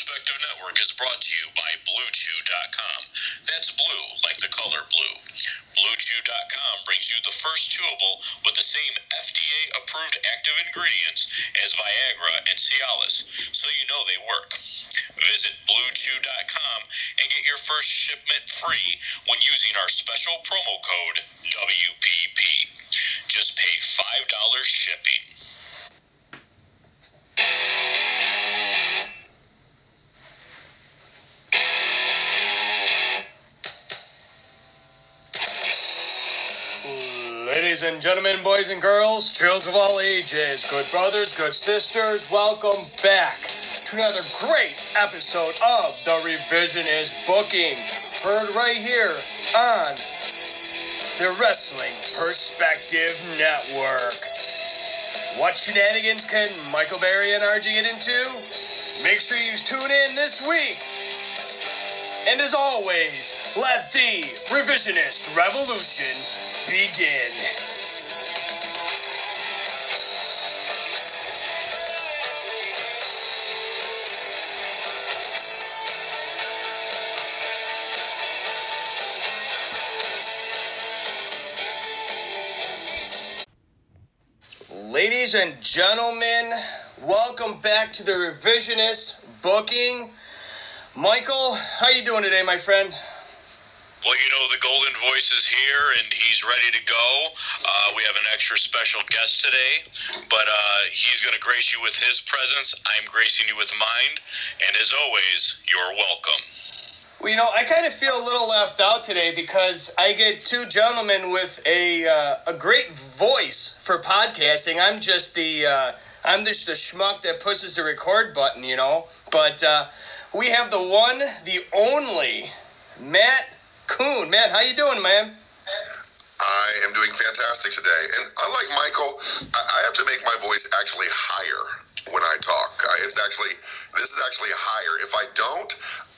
Perspective Network is brought to you by BlueChew.com. That's blue, like the color blue. BlueChew.com brings you the first chewable with the same FDA approved active ingredients as Viagra and Cialis, so you know they work. Visit BlueChew.com and get your first shipment free when using our special promo code WPP. Just pay $5 shipping. Ladies and gentlemen, boys and girls, children of all ages, good brothers, good sisters, welcome back to another great episode of The Revisionist Booking. Heard right here on the Wrestling Perspective Network. What shenanigans can Michael Berry and RG get into? Make sure you tune in this week. And as always, let the revisionist revolution begin. Ladies and gentlemen, welcome back to the revisionist booking. Michael, how you doing today, my friend? Well, you know, the Golden Voice is here and he's ready to go. Uh, we have an extra special guest today, but uh, he's going to grace you with his presence. I'm gracing you with mine. And as always, you're welcome. Well, you know, I kind of feel a little left out today because I get two gentlemen with a uh, a great voice for podcasting. I'm just the uh, I'm just the schmuck that pushes the record button, you know. But uh, we have the one, the only Matt Koon. Matt, how you doing, man? I am doing fantastic today. And unlike Michael, I, have to make my voice actually higher when I talk. It's actually, this is actually higher. If I don't,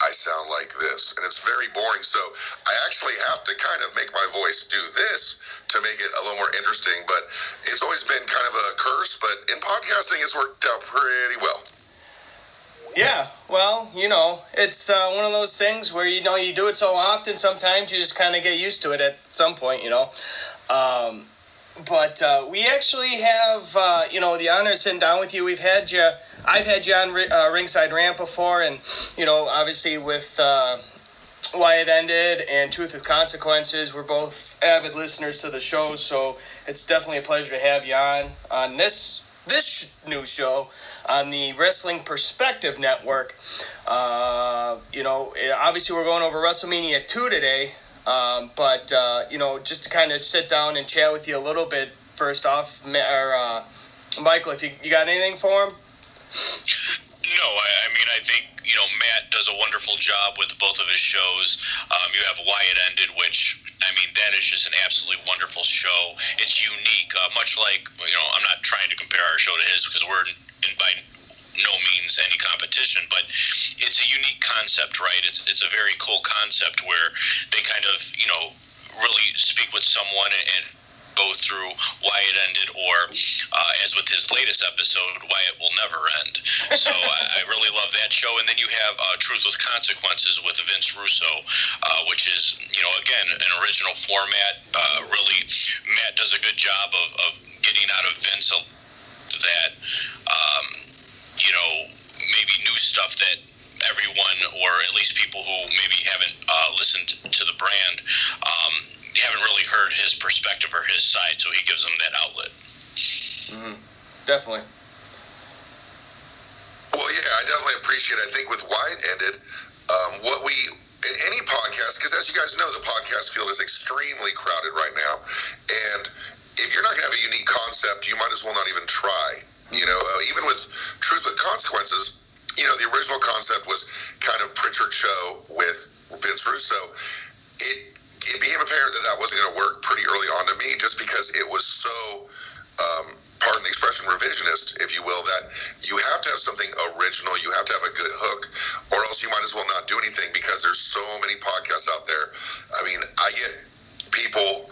I sound like this. And it's very boring. So I actually have to kind of make my voice do this to make it a little more interesting. But it's always been kind of a curse. But in podcasting, it's worked out pretty well. Yeah, well, you know, it's uh, one of those things where you know you do it so often, sometimes you just kind of get used to it at some point, you know. Um, but uh, we actually have, uh, you know, the honor of sitting down with you. We've had you, I've had you on uh, Ringside Ramp before, and you know, obviously with uh, why it ended and Truth with Consequences, we're both avid listeners to the show, so it's definitely a pleasure to have you on on this this new show on the Wrestling Perspective Network. Uh, you know, obviously we're going over WrestleMania 2 today, um, but, uh, you know, just to kind of sit down and chat with you a little bit, first off, or, uh, Michael, if you, you got anything for him? No, I, I mean, I think, you know, Matt does a wonderful job with both of his shows. Um, you have Why It Ended, which I mean, that is just an absolutely wonderful show. It's unique, uh, much like you know. I'm not trying to compare our show to his because we're in by no means any competition, but it's a unique concept, right? It's it's a very cool concept where they kind of you know really speak with someone and go through why it ended, or uh, as with his latest episode, why it will never end. So I, I really love that show. And then you have uh, Truth with Consequences with Vince Russo, uh, which is you know again an original format. Uh, really, Matt does a good job of, of getting out of Vince that um, you know maybe new stuff that everyone, or at least people who maybe haven't uh, listened to the brand, um, haven't really heard his perspective or his side, so he gives them that outlet. Mm-hmm. Definitely. Well, yeah, I definitely appreciate it. I think with wide ended, um, what we, in any podcast, because as you guys know, the podcast field is extremely crowded right now. And if you're not going to have a unique concept, you might as well not even try. You know, uh, even with Truth with Consequences, you know, the original concept was kind of Prichard show with Vince Russo. It it became apparent that that wasn't going to work pretty early on to me, just because it was so, um, pardon the expression, revisionist, if you will, that you have to have something original, you have to have a good hook, or else you might as well not do anything because there's so many podcasts out there. I mean, I get people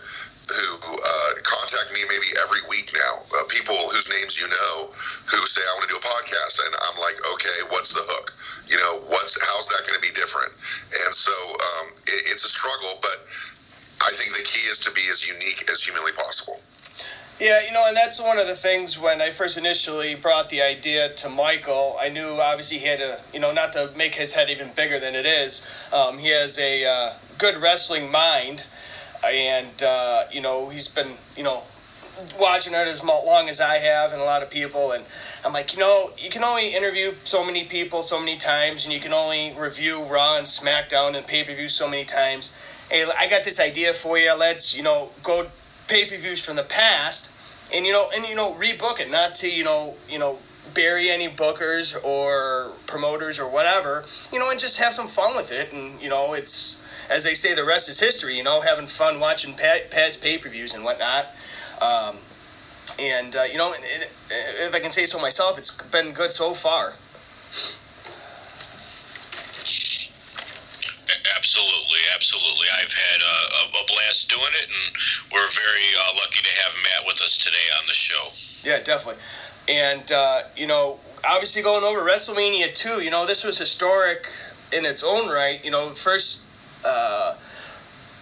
who uh, contact me maybe every week now. Uh, people whose names you know who say I want to do a podcast, and I'm like, okay, what's the hook? You know, what's how's that going to be different? And so um, it, it's a struggle, but I think the key is to be as unique as humanly possible. Yeah, you know, and that's one of the things when I first initially brought the idea to Michael. I knew obviously he had to, you know, not to make his head even bigger than it is. Um, he has a uh, good wrestling mind and uh, you know he's been, you know, watching it as long as I have, and a lot of people. And I'm like, you know, you can only interview so many people so many times, and you can only review Raw and SmackDown and pay per view so many times. Hey, I got this idea for you. Let's, you know, go pay per views from the past, and you know, and you know, rebook it, not to, you know, you know, bury any bookers or promoters or whatever, you know, and just have some fun with it. And you know, it's as they say, the rest is history. You know, having fun watching past pay per views and whatnot. Um, and uh, you know, if I can say so myself, it's been good so far. Absolutely, absolutely. I've had a, a blast doing it, and we're very uh, lucky to have Matt with us today on the show. Yeah, definitely. And uh, you know, obviously going over WrestleMania 2, you know, this was historic in its own right. You know, first. Uh,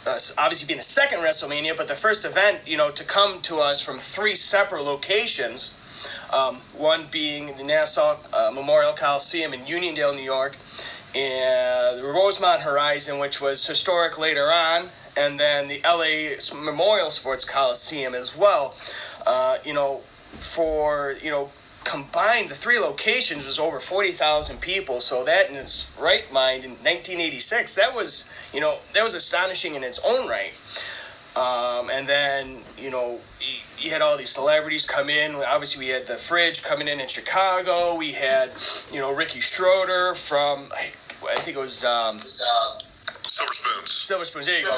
uh, obviously being the second WrestleMania, but the first event, you know, to come to us from three separate locations. Um, one being the Nassau uh, Memorial Coliseum in Uniondale, New York, and the Rosemont Horizon, which was historic later on, and then the LA Memorial Sports Coliseum as well. Uh, you know, for you know combined, the three locations was over 40,000 people. So that in its right mind in 1986, that was, you know, that was astonishing in its own right. Um, and then, you know, you had all these celebrities come in. Obviously, we had the Fridge coming in in Chicago. We had, you know, Ricky Schroder from, I, think it was um, Silver Spoons. Silver Spoons. There you go.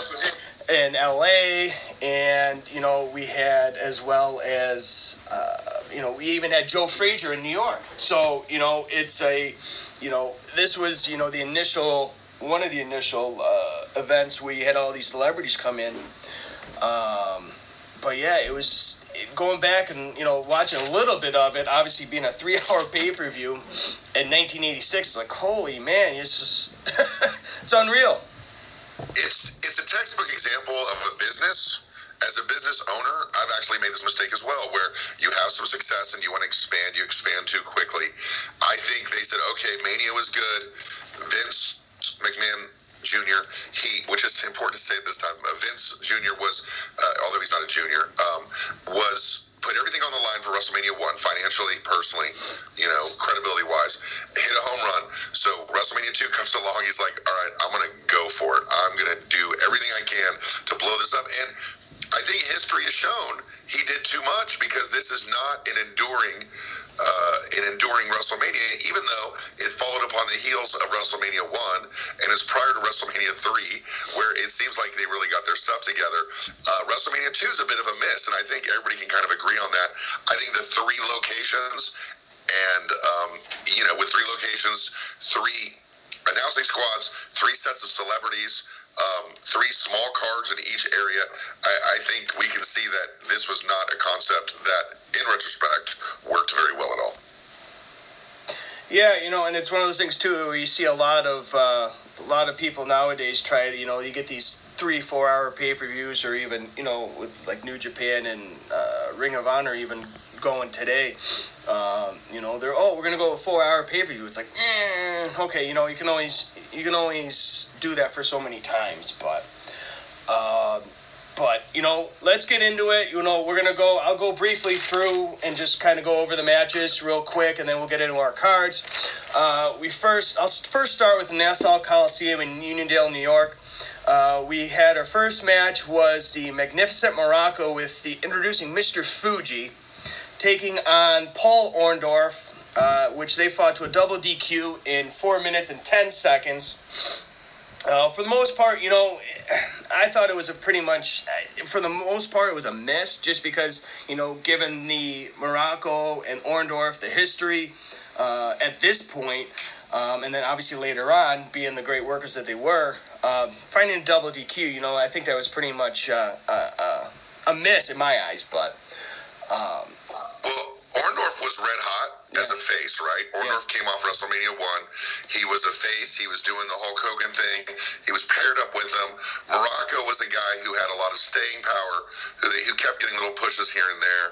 In L.A. and you know we had as well as uh, you know we even had Joe Frazier in New York. So you know it's a you know this was you know the initial one of the initial uh, events where you had all these celebrities come in. Um, but yeah, it was going back and you know watching a little bit of it. Obviously, being a three-hour pay-per-view in 1986, like holy man, it's just it's unreal it's it's a textbook example of a business. As a business owner, I've actually made this mistake as well, where you have some success and you want to expand, you expand too quickly. I think they said, okay, Mania was good. Vince McMahon Jr. He, which is important to say at this time, uh, Vince Jr. was, uh, although he's not a junior, um, was put everything on the line for WrestleMania one, financially, personally, you know, credibility wise, hit a home run. So WrestleMania two comes along, he's like, all right, I'm gonna go for it. I'm gonna do everything I can to blow this up. And I think history has shown he did too much because this is not an enduring, uh, an enduring WrestleMania. Even though it followed upon the heels of WrestleMania one and is prior to WrestleMania three, where it seems like they really got their stuff together. Uh, WrestleMania two is a bit of a miss, and I think everybody can kind of agree on that. I think the three locations and um, you know, with three locations, three announcing squads, three sets of celebrities um, three small cards in each area, I, I think we can see that this was not a concept that, in retrospect, worked very well at all. Yeah, you know, and it's one of those things too you see a lot of uh, a lot of people nowadays try to, you know, you get these three, four hour pay per views, or even, you know, with like New Japan and uh, Ring of Honor even going today. Um, you know, they're oh, we're gonna go a four hour pay per view. It's like, eh, okay, you know, you can always you can always do that for so many times, but. Uh, but you know, let's get into it. You know, we're gonna go. I'll go briefly through and just kind of go over the matches real quick, and then we'll get into our cards. Uh, we first, I'll first start with the Nassau Coliseum in Uniondale, New York. Uh, we had our first match was the Magnificent Muraco with the introducing Mr. Fuji taking on Paul Orndorff, uh, which they fought to a double DQ in four minutes and ten seconds. Uh, for the most part, you know, I thought it was a pretty much, for the most part, it was a miss, just because, you know, given the Muraco and Orndorff, the history uh, at this point, um, and then obviously later on, being the great workers that they were, uh, finding double DQ, you know, I think that was pretty much uh, uh, uh, a miss in my eyes, but. Um, well, Orndorff was red hot as a face, right? Orndorff yeah. came off WrestleMania one. He was a face. He was doing the Hulk Hogan thing. He was paired up with them. Muraco was a guy who had a lot of staying power, who, they, who kept getting little pushes here and there.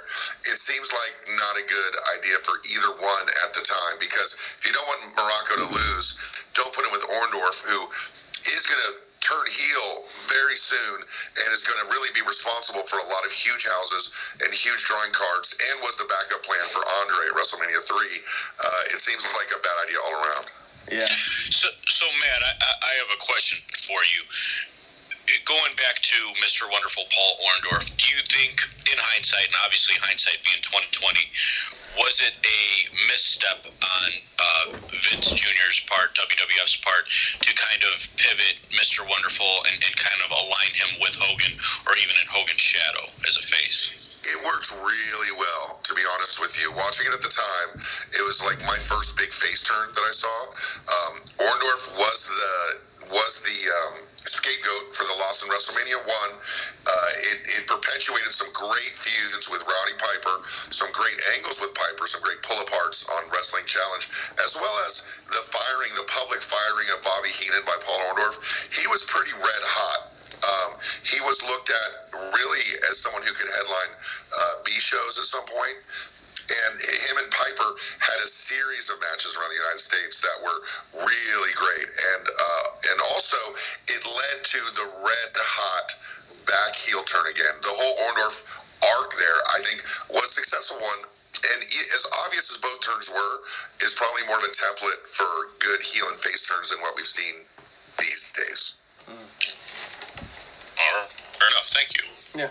It seems like not a good idea for either one at the time because if you don't want Muraco to lose, don't put him with Orndorff, who is going to turn heel very soon and is going to really be responsible for a lot of huge houses and huge drawing cards and was the backup plan for Andre at WrestleMania 3. Uh, it seems like a bad idea all around. Yeah. So, so Matt, I, I have a question for you. Going back to Mr. Wonderful Paul Orndorff, do you think, in hindsight, and obviously hindsight being 2020, was it a misstep on uh, Vince Jr.'s part, WWF's part, to kind of pivot Mr. Wonderful and, and kind of align him with Hogan, or even in Hogan's shadow as a face? It worked really well, to be honest with you. Watching it at the time, it was like my first big face turn that I saw. Um, Orndorff was the was the um, scapegoat for the loss in WrestleMania one. Uh, it, it perpetuated some great feuds with Roddy Piper, some great angles with Piper, some great pull aparts on Wrestling Challenge, as well as the firing, the public firing of Bobby Heenan by Paul Orndorff. He was pretty red hot. Um, he was looked at really as someone who could headline uh, B shows at some point and him and Piper had a series of matches around the United States that were really great, and uh, and also it led to the red hot back heel turn again. The whole Orndorff arc there, I think, was a successful one. And as obvious as both turns were, is probably more of a template for good heel and face turns than what we've seen these days. All right. Fair enough. Thank you. Yeah.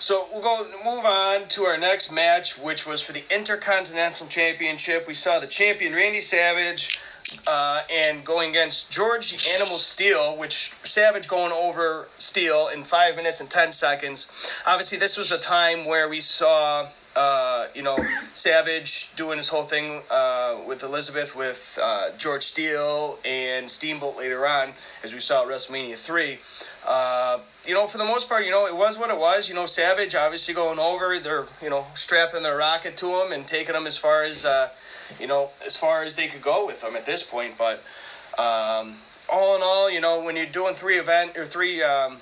So we'll go move on to our next match, which was for the Intercontinental Championship. We saw the champion Randy Savage uh, and going against George the Animal Steele, which Savage going over Steele in five minutes and ten seconds. Obviously, this was a time where we saw. Uh, you know, Savage doing his whole thing uh, with Elizabeth, with uh, George Steele and Steamboat later on, as we saw at WrestleMania 3 uh, you know, for the most part, you know, it was what it was. You know, Savage obviously going over, they're, you know, strapping their rocket to him and taking him as far as, uh, you know, as far as they could go with him at this point. But um, all in all, you know, when you're doing three event or three um,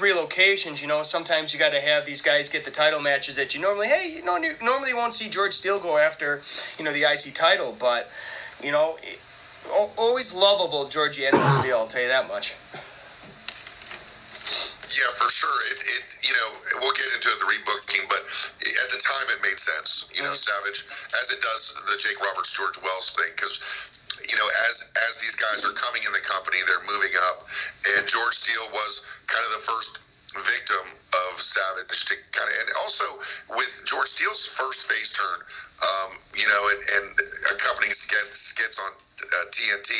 three locations, you know, sometimes you got to have these guys get the title matches that you normally, hey, you know, normally you won't see George Steele go after, you know, the IC title, but you know, always lovable Georgie Animal Steele, I'll tell you that much. Yeah, for sure. It, it you know we'll get into the rebooking, but at the time it made sense. You know, mm-hmm. Savage as it does the Jake Roberts George Wells thing because you know as as these guys are coming in the company, they're moving up, and George Steele was kind of the first victim of Savage to kind of, and also with George Steele's first face turn, um, you know, and, and accompanying skits, skits on uh, TNT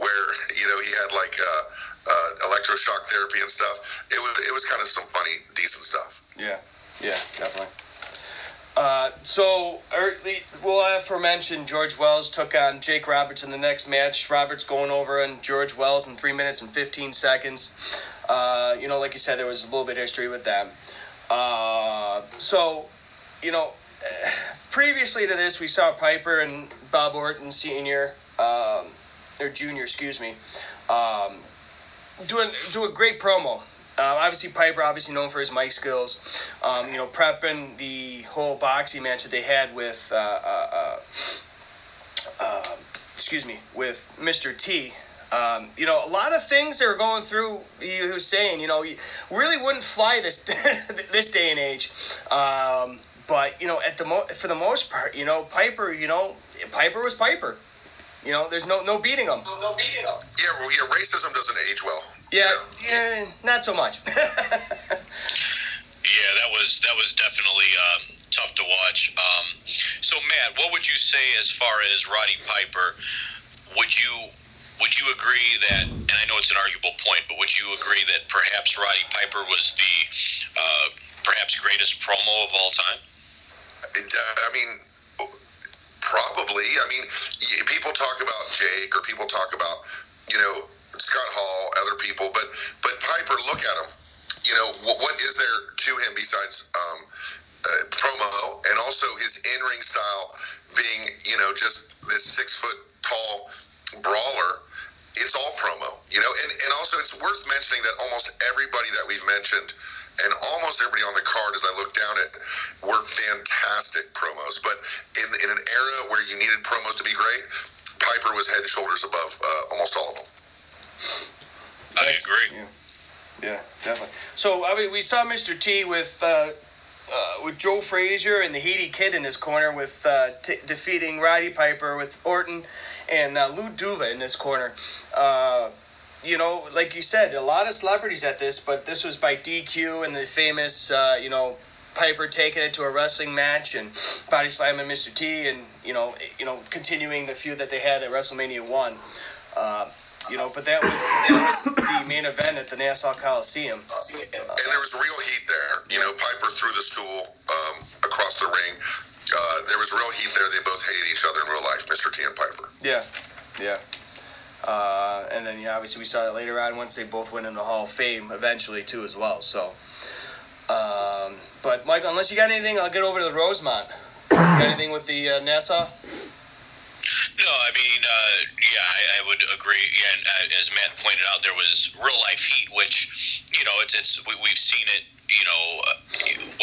where you know he had like uh, uh, electroshock therapy and stuff. It was it was kind of some funny, decent stuff. Yeah, yeah, definitely. Uh, so, early, we'll aforementioned George Wells took on Jake Roberts in the next match. Roberts going over on George Wells in three minutes and 15 seconds. Uh, you know, like you said, there was a little bit of history with them. Uh, so, you know, previously to this, we saw Piper and Bob Orton Sr. Um, or Junior, excuse me, um, doing do a great promo. Uh, obviously, Piper, obviously known for his mic skills. Um, you know, prepping the whole boxing match that they had with, uh, uh, uh, uh excuse me, with Mr. T. Um, you know, a lot of things they were going through. He was saying, you know, really wouldn't fly this this day and age. Um, but you know, at the mo- for the most part, you know, Piper, you know, Piper was Piper. You know, there's no no beating him. No, beating them. Yeah, well, yeah, racism doesn't age well. Yeah, yeah, not so much. yeah, that was that was definitely um, tough to watch. Um, so, Matt, what would you say as far as Roddy Piper? Would you would you agree that, and I know it's an arguable point, but would you agree that perhaps Roddy Piper was the uh, perhaps greatest promo of all time? I mean, probably. I mean, people talk about Jake or people talk about, you know, Scott Hall, other people, but but Piper, look at him. You know, what, what is there to him besides um, uh, promo and also his in ring style being, you know, just this six foot tall brawler? It's all promo, you know, and, and also it's worth mentioning that almost everybody that we've mentioned and almost everybody on the card, as I look down at, were fantastic promos. But in, in an era where you needed promos to be great, Piper was head and shoulders above uh, almost all of them. I agree. Yeah, yeah definitely. So I mean, we saw Mr. T with uh, uh, with Joe Frazier and the Haiti Kid in his corner, with uh, t- defeating Roddy Piper with Orton and uh, Lou Duva in this corner. Uh, you know, like you said, a lot of celebrities at this, but this was by DQ and the famous, uh, you know, Piper taking it to a wrestling match and body slamming Mr. T, and you know, you know, continuing the feud that they had at WrestleMania one. Uh, you know, but that was that was the main event at the Nassau Coliseum. And there was real heat there. You know, Piper threw the stool um, across the ring. Uh, there was real heat there. They both hated each other in real life, Mr. T and Piper. Yeah, yeah. Uh, and then yeah, obviously we saw that later on once they both went in the Hall of Fame eventually too as well. So, um, but Michael, unless you got anything, I'll get over to the Rosemont. Got anything with the uh, Nassau? No, I mean, agree. And uh, as Matt pointed out, there was real life heat, which you know, it's it's we, we've seen it. You know, uh,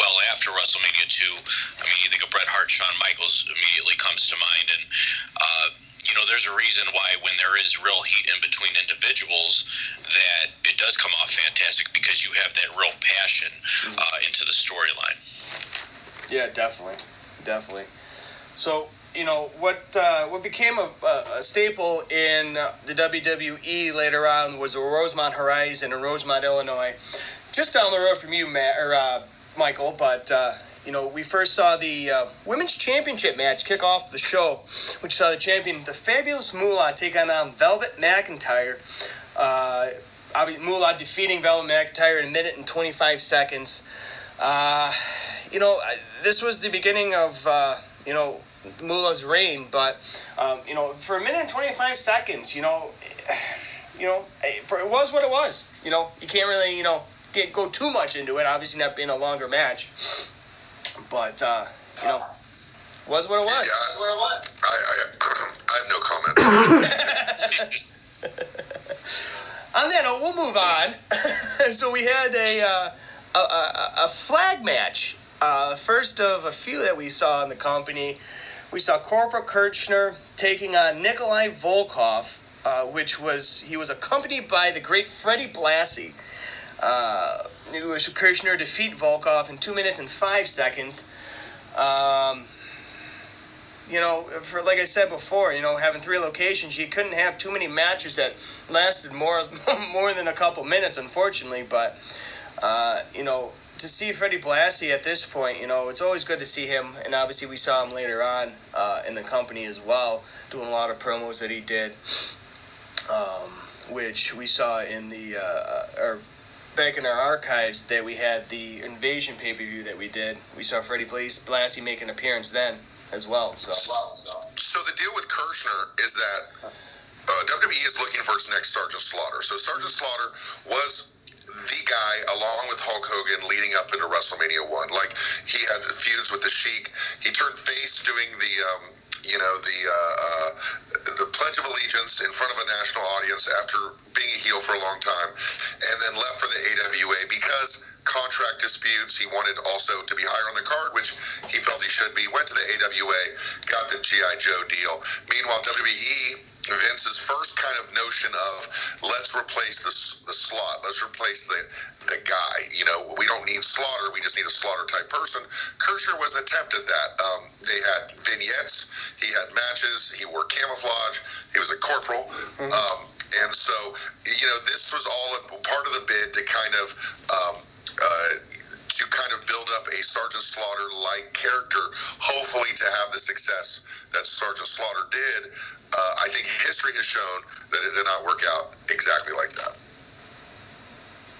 well after WrestleMania two. I mean, you think of Bret Hart, Shawn Michaels immediately comes to mind, and uh, you know, there's a reason why when there is real heat in between individuals, that it does come off fantastic because you have that real passion uh, into the storyline. Yeah, definitely, definitely. So you know what uh, what became a, a staple in the WWE later on was Rosemont Horizon in Rosemont, Illinois, just down the road from you, Matt or uh, Michael. But uh, you know we first saw the uh, women's championship match kick off the show, which saw the champion, the Fabulous Moolah, take on um, Velvet McIntyre. Uh, Moolah defeating Velvet McIntyre in a minute and 25 seconds. Uh, you know, this was the beginning of you know Moolah's reign, but um, you know, for a minute and 25 seconds, you know, you know, for it was what it was. You know, you can't really, you know, get go too much into it. Obviously, not being a longer match, but uh, you know, was what it was. Yeah, what it was. I, I, I have no comment. on that note, we'll move on. so we had a, uh, a, a, a flag match uh, first of a few that we saw in the company. We saw Corporal Kirchner taking on Nikolai Volkoff, uh, which was he was accompanied by the great Freddie Blassie. Uh, it was Kirchner defeat Volkoff in two minutes and five seconds. Um, you know, for like I said before, you know, having three locations, you couldn't have too many matches that lasted more more than a couple minutes, unfortunately. But uh, you know, to see Freddie Blassie at this point, you know, it's always good to see him, and obviously we saw him later on uh, in the company as well, doing a lot of promos that he did, um, which we saw in the uh, or back in our archives that we had the Invasion pay per view that we did. We saw Freddie Blassie make an appearance then as well. So. So the deal with Kirchner is that uh, WWE is looking for its next Sergeant Slaughter. So Sergeant Slaughter was the guy along with Hulk Hogan leading up into WrestleMania one. Like he had feuds with the Sheik. He turned face doing the um, you know the uh, uh, the Pledge of Allegiance in front of a national audience after being a heel for a long time, and then left for the AWA because contract disputes. He wanted also to be higher on the card, which he felt he should be. Went to the AWA, got the GI Joe deal. Meanwhile, WWE Vince's first kind of notion of let's replace the, the slot, let's replace the the guy. You know, we don't need Slaughter, we just need a Slaughter type person. Kirchner was an attempt at that. Um, they had vignettes, he had matches, he wore camouflage, he was a corporal, mm-hmm. um, and so you know this was all a part of the bid to kind of. Um, uh, to kind of build up a Sergeant Slaughter like character, hopefully to have the success that Sergeant Slaughter did uh, I think history has shown that it did not work out exactly like that.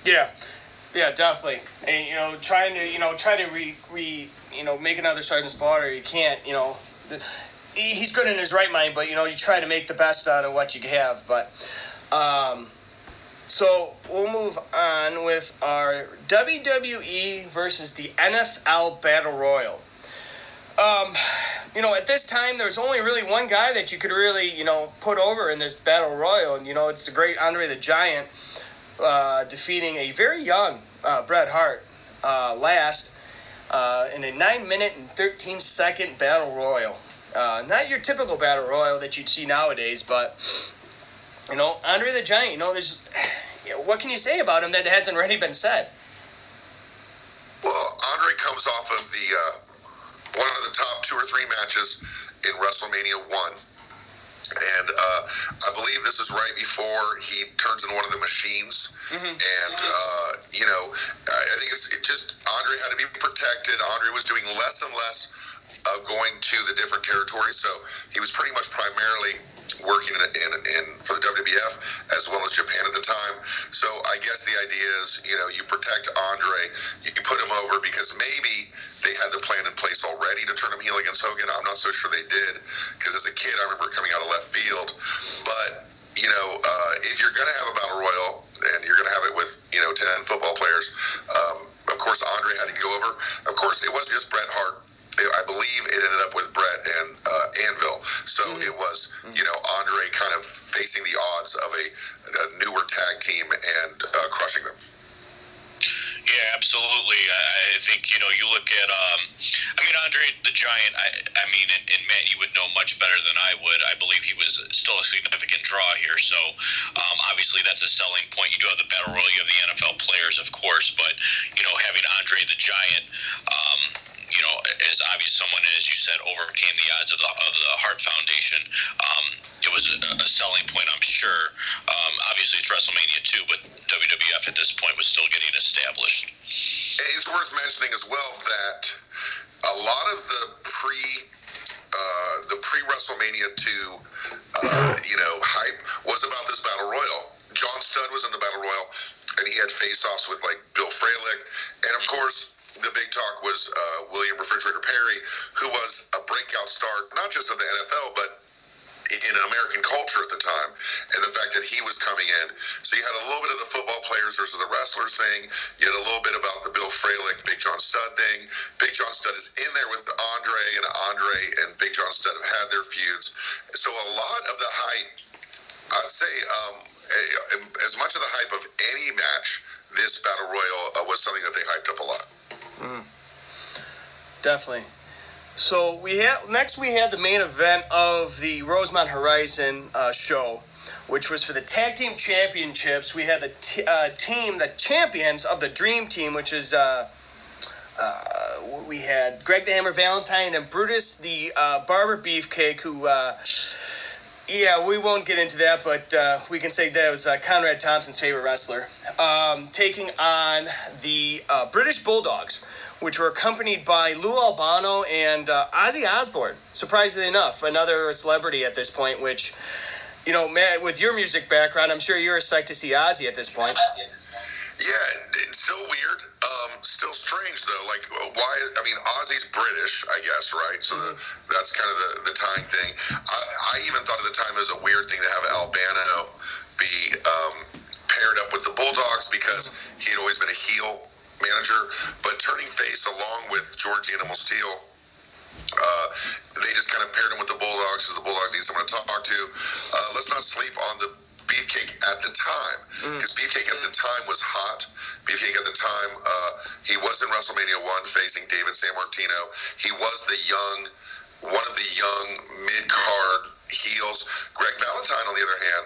Yeah, yeah, definitely. And you know, trying to you know try to re, re you know make another Sergeant Slaughter, you can't. You know, the, he's good in his right mind, but you know you try to make the best out of what you have. But um, so we'll move on with our WWE versus the NFL Battle Royal. Um, you know, at this time, there's only really one guy that you could really, you know, put over in this battle royal, and you know, it's the great Andre the Giant uh, defeating a very young uh, Bret Hart uh, last uh, in a nine minute and 13 second battle royal. Uh, not your typical battle royal that you'd see nowadays, but you know, Andre the Giant. You know, there's you know, what can you say about him that hasn't already been said? Well, Andre comes off of three matches in WrestleMania 1. And uh, I believe this is right before he turns into one of the machines. Mm-hmm. And, uh, you know, I think it's it just Andre had to be protected. Andre was doing less and less of going to the different territories. So he was pretty much primarily working in, in, in for the WWF as well as Japan at the time. So I guess the idea is, you know, you protect Andre, you put him over because maybe they had the plan in place already to turn him heel against Hogan. I'm not so sure they did. Because as a kid, I remember coming out of left field. But you know, uh, if you're going to have a battle royal and you're going to have it with you know ten football players, um, of course Andre had to go over. Of course, it wasn't just Bret Hart I believe it ended up with Bret and uh, Anvil. So mm-hmm. it was, you know, Andre kind of facing the odds of a, a newer tag team and uh, crushing them. Yeah, absolutely. I, I think you know you look at. Um, I mean, Andre the Giant. I, I mean, and, and Matt, you would know much better than I would. I believe he was still a significant draw here. So um, obviously that's a selling point. You do have the battle royal. You have the NFL players, of course, but you know having Andre the Giant. Um, you know, as obvious someone as you said overcame the odds of the of the Hart Foundation. Um, it was a, a selling point, I'm sure. Um, obviously, it's WrestleMania too, but WWF at this point was still getting established. It's worth mentioning as well that a lot of the pre uh, the pre WrestleMania two, uh, you know, hype was about this battle royal. John Studd was in the battle royal, and he had face-offs with like Bill Fralic, and of course the big talk was uh, William Refrigerator Perry, who was a breakout star, not just of the NFL, but in American culture at the time, and the fact that he was coming in. So you had a little bit of the football players versus the wrestlers thing. You had a little bit about the Bill Fralic, Big John Studd thing. Big John Studd is in there with Andre, and Andre and Big John Studd have had their feuds. So a lot of the hype, I'd say, um, as much of the hype of any match, this battle royal uh, was something that they hyped up a lot. Mm. Definitely. So we have next we had the main event of the Horizon uh, show, which was for the tag team championships. We had the t- uh, team, the champions of the Dream Team, which is uh, uh we had Greg the Hammer Valentine and Brutus the uh, Barber Beefcake, who. Uh, yeah, we won't get into that, but we can say that was Conrad Thompson's favorite wrestler, um, taking on the British Bulldogs which were accompanied by Lou Albano and Ozzy Osbourne. Surprisingly enough, another celebrity at this point, which, you know, Matt, with your music background, I'm sure you're psyched to see Ozzy at this point. Yeah, it's still weird. Um, still strange though. Like, why? I mean, Ozzy's British, I guess, right? So the, that's kind of the, the tying thing. I, I even thought at the time it was a weird thing to have Albano be um, paired up with the Bulldogs because he had always been a heel manager, but turning face along with George Animal Steele. Uh, they just kind of paired him with the Bulldogs because the Bulldogs need someone to talk to. Uh, let's not sleep on the Beefcake at the time because mm. Beefcake at the time was hot. Beefcake at the time, uh, he was in WrestleMania 1 facing David Sammartino. He was the young, one of the young mid card heels. Greg Valentine, on the other hand,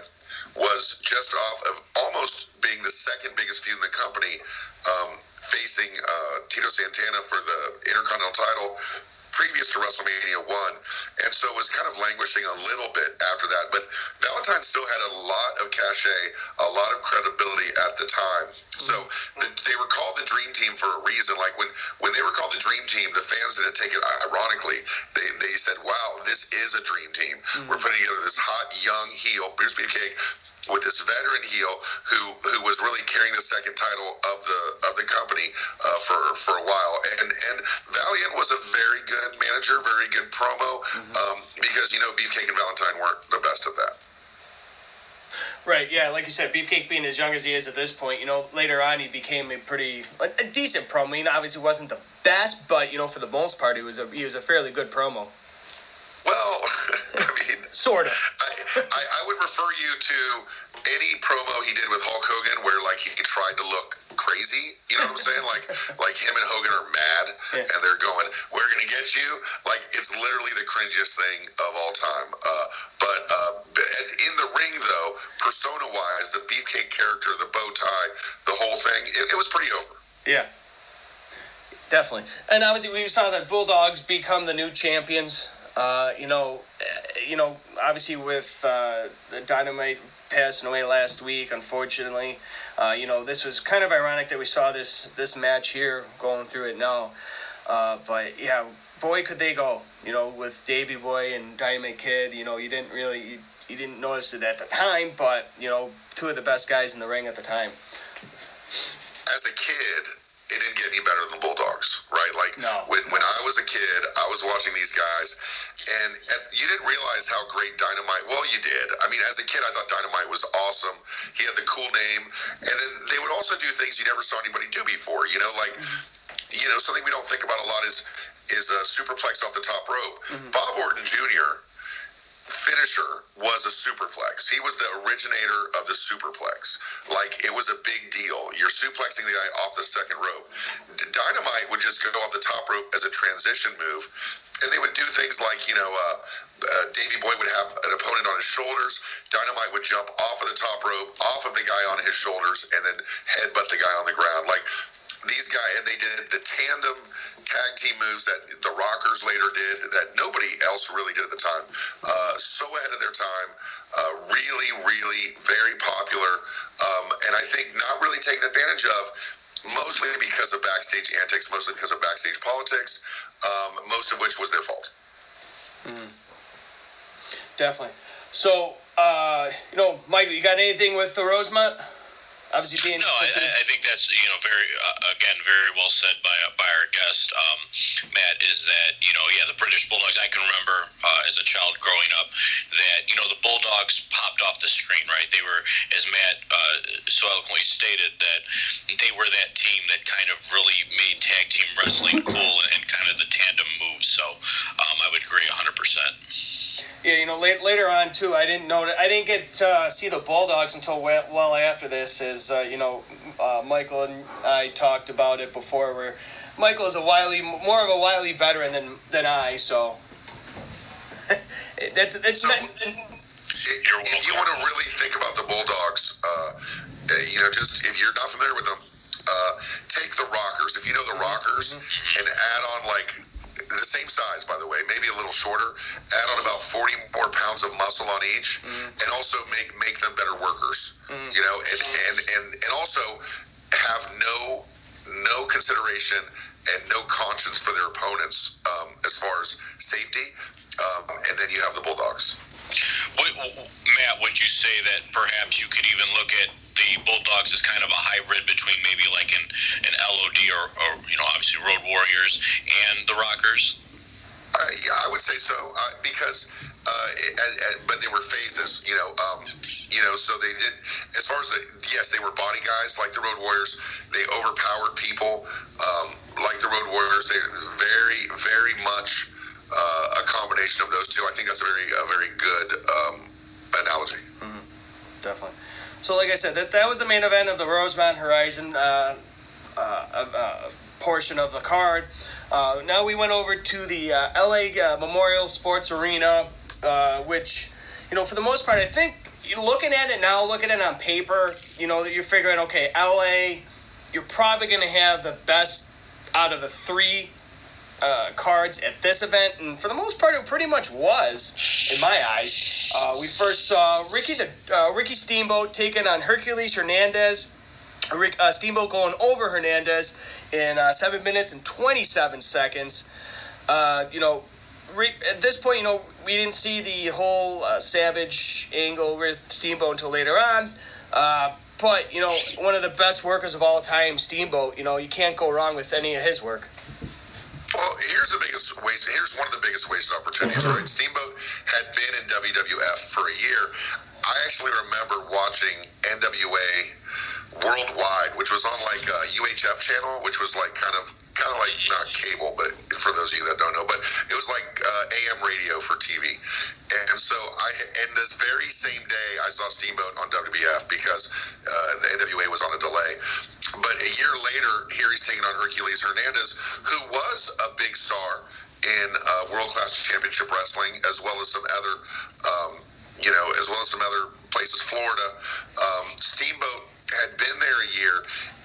was just off of almost being the second biggest feud in the company. Um, facing uh, Tito Santana for the Intercontinental title previous to WrestleMania 1. And so it was kind of languishing a little bit after that. But Valentine still had a lot of cachet, a lot of credibility at the time. So the, they were called the Dream Team for a reason. Like when, when they were called the Dream Team, the fans didn't take it ironically. They, they said, wow, this is a Dream Team. Mm-hmm. We're putting together this hot, young heel, Bruce Beefcake, with this veteran heel who who was really carrying the second title of the of the company uh, for for a while. And and Valiant was a very good manager, very good promo, mm-hmm. um, because you know Beefcake and Valentine weren't the best at that. Right, yeah, like you said, Beefcake being as young as he is at this point, you know, later on he became a pretty a, a decent promo. He obviously wasn't the best, but you know, for the most part, he was a he was a fairly good promo. Well, I mean, sort of. I, I, I would refer you to any promo he did with Hulk Hogan where like he tried to look crazy. You know what I'm saying? Like like him and Hogan are mad yeah. and they're going, "We're gonna get you." Like it's literally the cringiest thing of all time. Uh, but uh, in the ring though, persona wise, the beefcake character, the bow tie, the whole thing, it, it was pretty over. Yeah. definitely. And obviously, we saw that Bulldogs become the new champions. Uh, you know, you know, obviously with uh, Dynamite passing away last week, unfortunately, uh, you know, this was kind of ironic that we saw this this match here going through it now. Uh, but yeah, boy, could they go. You know, with Davy Boy and Dynamite Kid. You know, you didn't really you, you didn't notice it at the time, but you know, two of the best guys in the ring at the time. As a kid, it didn't get any better than the Bulldogs, right? Like no. when when obviously being. No, I, I, think that's you know very uh, again very well said by by our guest um, Matt. Is that you know yeah the British Bulldogs? I can remember uh, as a child growing up that you know the Bulldogs popped off the screen right. They were as Matt uh, so eloquently stated that they were that team that kind of really made tag team wrestling cool and, and kind of the tandem moves. So um, I would agree 100. percent yeah, you know, late, later on too, I didn't know. I didn't get to uh, see the Bulldogs until well, well after this. As uh, you know, uh, Michael and I talked about it before. Where Michael is a wily, more of a wily veteran than than I. So that's that's. So, not, if you want to really that that was the main event of the Rosemont Horizon uh, uh, uh, portion of the card. Uh, now we went over to the uh, LA Memorial Sports Arena, which, you know, for the most part, I think looking at it now, looking at it on paper, you know, that you're figuring, okay, LA, you're probably going to have the best out of the three uh, cards at this event, and for the most part, it pretty much was, in my eyes. Uh, we first saw Ricky the uh, Ricky Steamboat taking on Hercules Hernandez. Rick, uh, Steamboat going over Hernandez in uh, seven minutes and 27 seconds. Uh, you know, re- at this point, you know, we didn't see the whole Savage angle with Steamboat until later on. but you know, one of the best workers of all time, Steamboat. You know, you can't go wrong with any of his work. Well, here's the biggest waste. Here's one of the biggest wasted opportunities, mm-hmm. right? Steamboat had been in WWF for a year. I actually remember watching NWA Worldwide, which was on like a UHF channel, which was like kind of kind of like not cable, but for those of you that don't know, but it was like uh, AM radio for TV. And so I, and this very same day, I saw Steamboat on WWF because uh, the NWA was on a delay. But a year later, here he's taking on Hercules Hernandez, who was a big star in uh, World Class Championship Wrestling, as well as some other, um, you know, as well as some other places, Florida. Um, Steamboat had been there a year.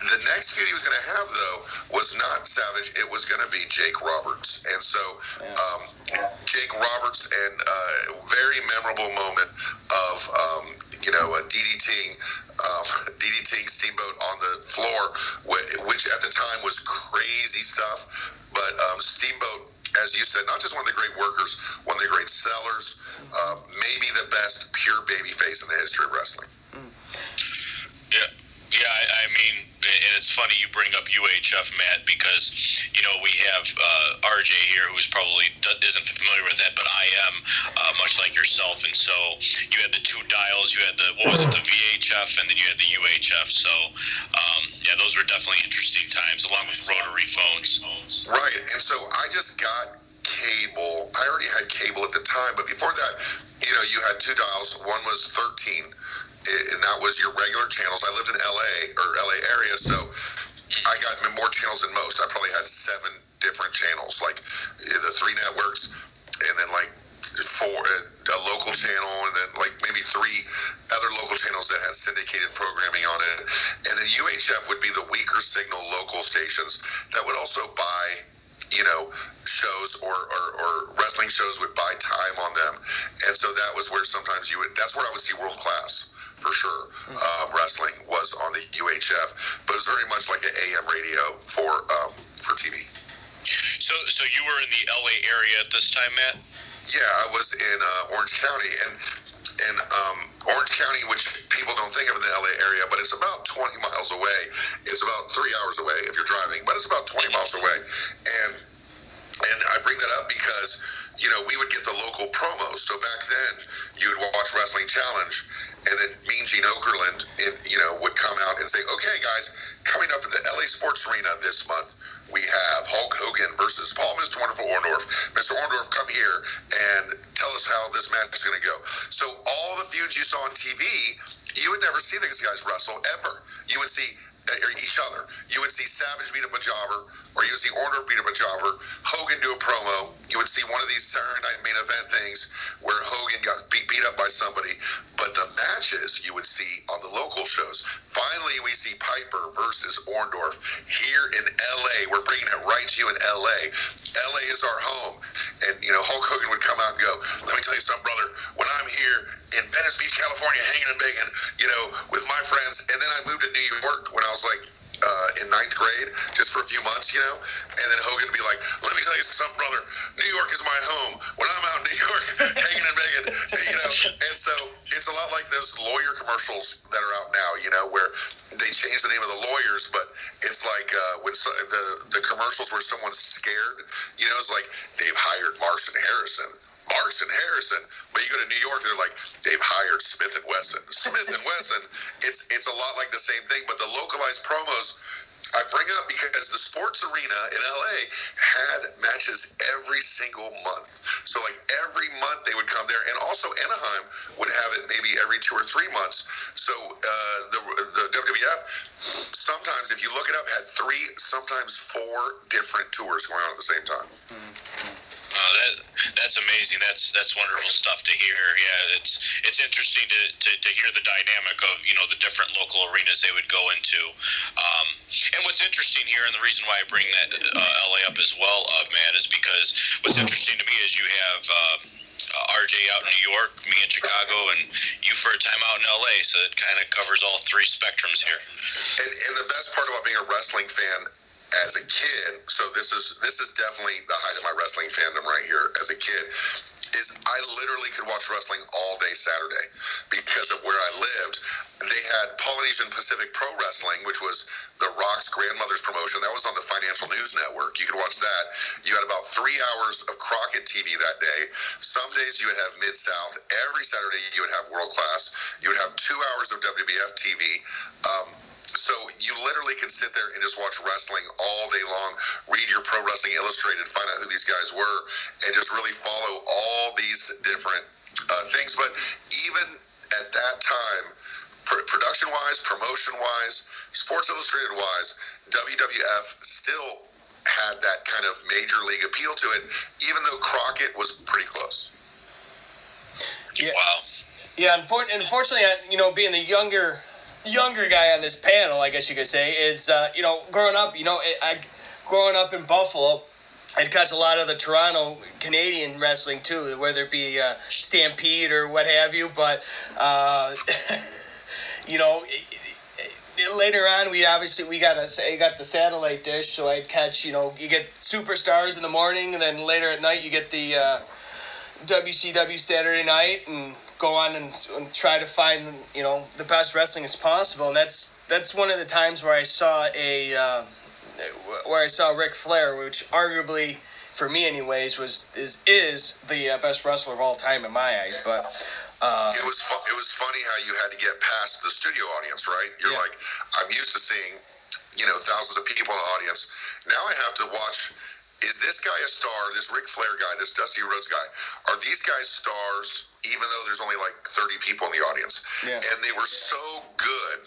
The next feud he was going to have, though, was not Savage. It was going to be Jake Roberts. And so um, Jake Roberts, and uh, very memorable moment of, um, you know, a DDTing, um, DDTing Steamboat on the floor, which at the time was crazy stuff. But um, Steamboat, as you said, not just one of the great workers, one of the great sellers, uh, maybe the best pure baby face in the history of wrestling. Yeah, yeah. I, I mean, and it's funny you bring up UHF, Matt, because you know we have uh, RJ here, who's probably isn't familiar with that, but I am, uh, much like yourself. And so you had the two dials. You had the what was it, the VHF, and then you had the UHF. So um, yeah, those were definitely interesting times, along with rotary phones. Right, and so I just got cable. I already had cable at the time, but before that, you know, you had two dials. One was 13 and that was your regular channels. I lived in LA or LA area, so I got more channels than most. I probably had seven different channels, like eh, the three networks, and then like four eh, a local channel, and then like maybe three other local channels that had syndicated programming on it. And then UHF would be the weaker signal local stations that would also buy you know, shows or, or, or, wrestling shows would buy time on them. And so that was where sometimes you would, that's where I would see world class for sure. Um, wrestling was on the UHF, but it was very much like an AM radio for um, for TV. So, so you were in the LA area at this time, Matt? Yeah, I was in uh, Orange County, and and um, Orange County, which people don't think of in the LA area, but it's about 20 miles away. It's about three hours away if you're driving, but it's about 20 miles away. And and I bring that up because you know we would get the local promos. So back then, you would watch Wrestling Challenge, and then Mean Gene Okerlund, in, you know, would come out and say, "Okay, guys, coming up at the LA Sports Arena this month, we have Hulk Hogan versus Paul Mr. Wonderful Orndorff. Mr. Orndorff, come here and tell us how this match is going to go." So all the feuds you saw on TV, you would never see these guys wrestle ever. You would see uh, each other. You would see Savage beat up a jobber, or would see Orndorff beat up a jobber, Hogan do a promo. You would see one of these Saturday Night Main Event things where Hogan got beat, beat up by somebody. But the matches you would see on the local shows. Finally, we see Piper versus Orndorff here in LA. We're bringing it right to you in LA. LA is our home. And, you know, Hulk Hogan would come out and go, let me tell you something, brother. When I'm here in Venice Beach, California, hanging and bacon, you know, with my friends, and then I moved to New York when I was like uh, in ninth grade, just for a few months, you know. And then Hogan would be like, "Let me tell you something, brother. New York is my home. When I'm out in New York, hanging and begging, you know." And so it's a lot like those lawyer commercials that are out now, you know, where they change the name of the lawyers, but it's like uh, when so, the the commercials where someone's scared, you know, it's like they've hired Marson Harrison. Marks and Harrison, but you go to New York, they're like they've hired Smith and Wesson. Smith and Wesson, it's it's a lot like the same thing, but the localized promos I bring up because the sports arena in LA had matches every single month. So like every month they would come there, and also Anaheim would have it maybe every two or three months. So uh, the the WWF sometimes, if you look it up, had three, sometimes four different tours going on at the same time. Mm-hmm. Uh, that that's amazing. That's that's wonderful stuff to hear. Yeah, it's it's interesting to, to, to hear the dynamic of you know the different local arenas they would go into. Um, and what's interesting here, and the reason why I bring being the younger younger guy on this panel, I guess you could say, is uh, you know growing up, you know, I growing up in Buffalo. I'd catch a lot of the Toronto Canadian wrestling too, whether it be uh, Stampede or what have you. But uh, you know, later on, we obviously we got a got the satellite dish, so I'd catch you know you get superstars in the morning, and then later at night you get the uh, WCW Saturday Night, and go on and, and, try to find you know the best wrestling as possible, and that's that's one of the times where I saw a uh, where I saw Ric Flair, which arguably for me anyways was is is the uh, best wrestler of all time in my eyes, but. Uh, it was fu- it was funny how you had to get past the studio audience, right? You're yeah. like, I'm used to seeing, you know, thousands of people in the audience. Now I have to watch. Is this guy a star? This Ric Flair guy, this Dusty Rhodes guy, are these guys stars? Even though there's only like 30 people in the audience, yeah. and they were so good,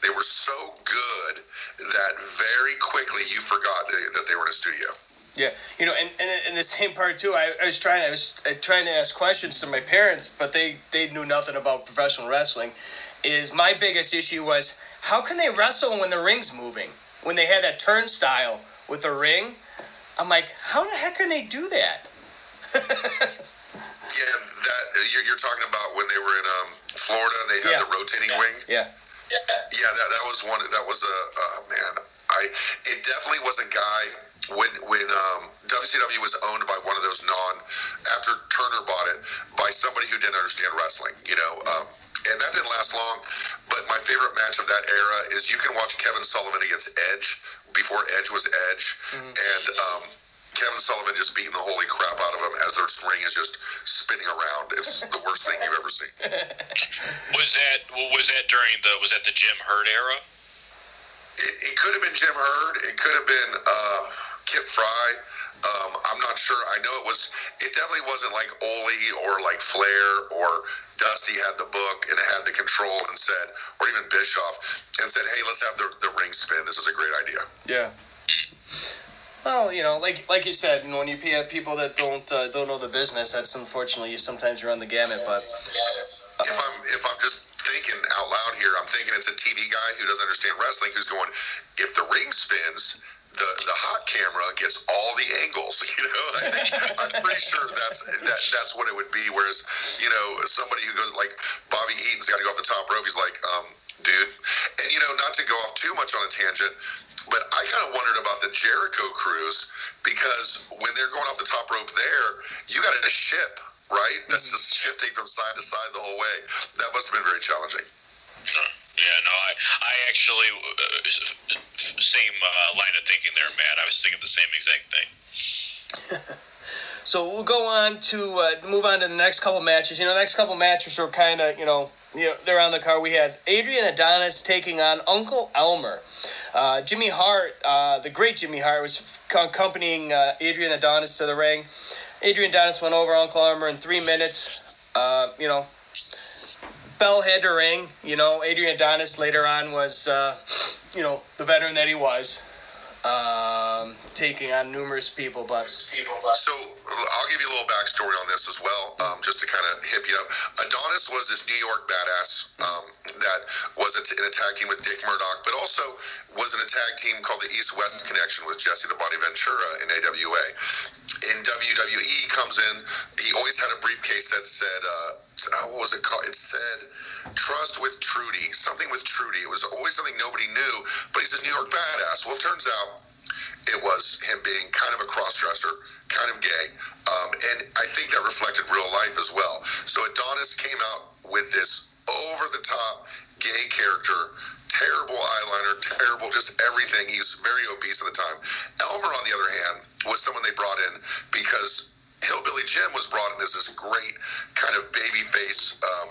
they were so good that very quickly you forgot that they were in a studio. Yeah, you know, and, and in the same part too, I, I was trying I was uh, trying to ask questions to my parents, but they they knew nothing about professional wrestling. Is my biggest issue was how can they wrestle when the ring's moving? When they had that turnstile with the ring, I'm like, how the heck can they do that? yeah, that you're, you're, talking about when they were in um, Florida and they had yeah. the rotating yeah. wing. Yeah. Yeah. Yeah, that, that was one. That was a uh, man. I it definitely was a guy when when um, WCW was owned by one of those non after Turner bought it by somebody who didn't understand wrestling, you know, um, and that didn't last long. But my favorite match of that era is you can watch Kevin Sullivan against Edge before Edge was Edge, mm-hmm. and um, Kevin Sullivan just beating the holy crap out of him as their ring is just spinning around. It's the worst thing you've ever seen. Was that was that during the was that the Jim Herd era? It, it could have been Jim Herd. It could have been. Uh, Kip Frey. Um, I'm not sure. I know it was. It definitely wasn't like Ole or like Flair or Dusty had the book and had the control and said, or even Bischoff and said, "Hey, let's have the, the ring spin. This is a great idea." Yeah. Well, you know, like like you said, when you have people that don't uh, don't know the business, that's unfortunately you sometimes run the gamut. But uh, if I'm if I'm just thinking out loud here, I'm thinking it's a TV guy who doesn't understand wrestling who's going, if the ring spins, the the hot camera gets all the angles. You know, I think, I'm pretty sure that's that, that's what it would be. Whereas, you know, somebody who goes like Bobby Eaton's got to go off the top rope. He's like, um, dude, and you know, not to go off too much on a tangent, but I kind of wondered about the Jericho cruise because when they're going off the top rope there, you got in a ship, right? That's mm-hmm. just shifting from side to side the whole way. That must have been very challenging. Yeah, no, I, I actually uh, same uh, line of thinking there, Matt. I was thinking the same exact thing. so we'll go on to uh, move on to the next couple matches. You know, the next couple matches were kind of, you know, you know, they're on the card. We had Adrian Adonis taking on Uncle Elmer. Uh, Jimmy Hart, uh, the great Jimmy Hart, was accompanying uh, Adrian Adonis to the ring. Adrian Adonis went over Uncle Elmer in three minutes. You know, Bell had to ring. You know, Adrian Adonis later on was, uh, you know, the veteran that he was, um, taking on numerous people. But so I'll give you a little backstory on this as well, um, just to kind of hip you up. Adonis was this New York badass um, that was in a tag team with Dick Murdoch, but also was in a tag team called the East West Connection with Jesse the Body Ventura in AWA. In WWE, he comes in. He always had a briefcase that said. Uh, uh, what was it called? It said trust with Trudy, something with Trudy. It was always something nobody knew, but he's a New York badass. Well, it turns out it was him being kind of a cross-dresser, kind of gay, um, and I think that reflected real life as well. So Adonis came out with this over-the-top gay character, terrible eyeliner, terrible, just everything. He's very obese at the time. Elmer, on the other hand, was someone they brought in because Hillbilly Jim was brought in as this great kind of baby face, um,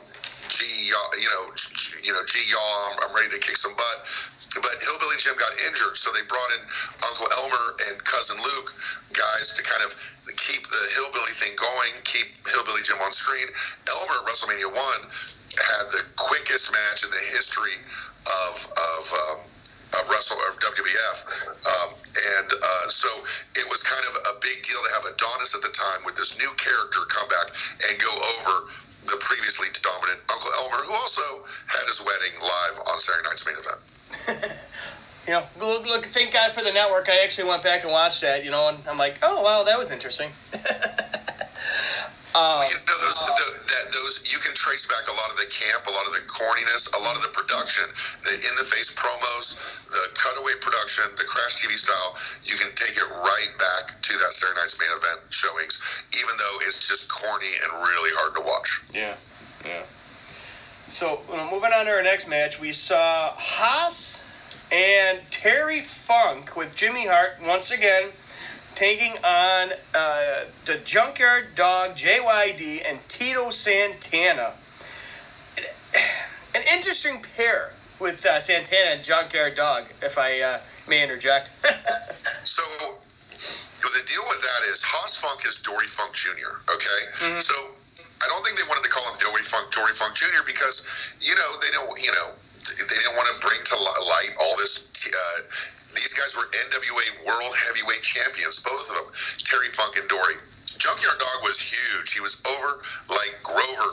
G, you know, G, you know, G yaw. I'm, I'm ready to kick some butt. But Hillbilly Jim got injured, so they brought in Uncle Elmer and Cousin Luke, guys, to kind of keep the Hillbilly thing going, keep Hillbilly Jim on screen. Elmer at WrestleMania one had the quickest match in the history of of um, of Wrestle of WWF. Um, and uh, so it was kind of a big deal to have Adonis at the time with this new character come back and go over the previously dominant Uncle Elmer, who also had his wedding live on Saturday night's main event. you know, look, look, thank God for the network. I actually went back and watched that, you know, and I'm like, oh, wow, that was interesting. um, well, you know, those, trace back a lot of the camp, a lot of the corniness, a lot of the production, the in the face promos, the cutaway production, the Crash TV style. You can take it right back to that Saturday night's main event showings, even though it's just corny and really hard to watch. Yeah, yeah. So moving on to our next match, we saw Hoss and Terry Funk with Jimmy Hart once again taking on uh, the Junkyard Dog, JYD, and Tito Santana. An interesting pair with uh, Santana and Junkyard Dog, if I uh, may interject. so the deal with that is Hoss Funk is Dory Funk Jr., okay? Mm-hmm. So I don't think they wanted to call him Dory Funk, Dory Funk Jr. because, you know, they don't, you know, they didn't want to bring to light all this. Uh, these guys were NWA World Heavyweight Champions, both of them, Terry Funk and Dory. Junkyard Dog was huge. He was over like Grover.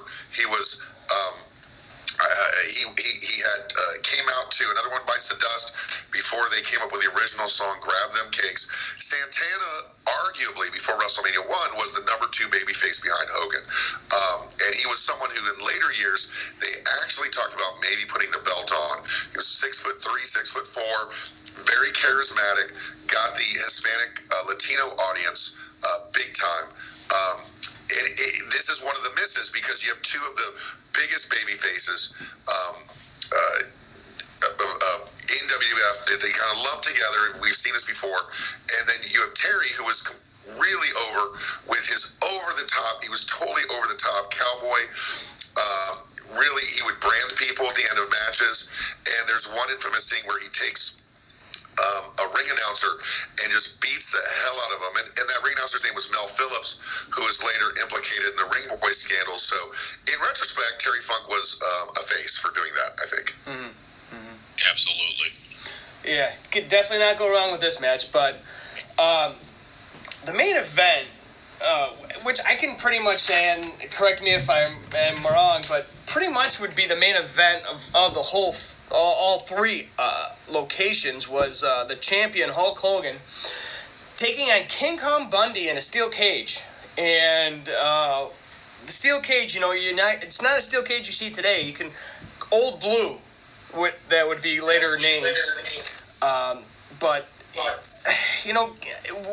Correct me if I'm, am wrong, but pretty much would be the main event of, of the whole all, all three uh, locations was uh, the champion Hulk Hogan taking on King Kong Bundy in a steel cage. And uh, the steel cage, you know, you're not, it's not a steel cage you see today. You can old blue, would, that would be later named. Um, but you know,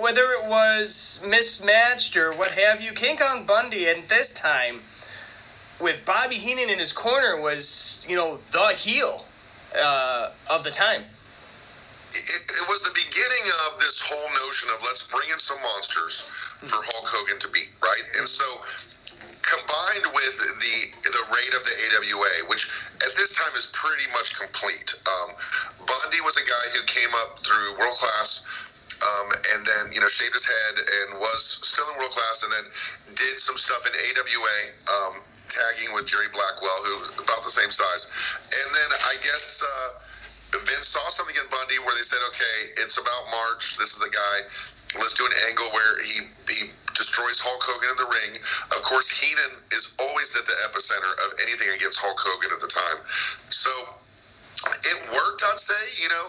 whether it was mismatched or what have you, King Kong Bundy at this time with Bobby Heenan in his corner was, you know, the heel uh, of the time. It, it, was the beginning of this whole notion of let's bring in some monsters for Hulk Hogan to beat, right? And so combined with the the rate of the AWA, which at this time is pretty much complete. Um, Bundy was a guy who came up through world class. Um, and then you know shaved his head and was still in world class, and then did some stuff in AWA. Um, tagging with Jerry Blackwell, who about the same size. And then I guess uh, Vince saw something in Bundy where they said, okay, it's about March. This is the guy. Let's do an angle where he he destroys Hulk Hogan in the ring. Of course, Heenan is always at the epicenter of anything against Hulk Hogan at the time. So it worked, I'd say. You know,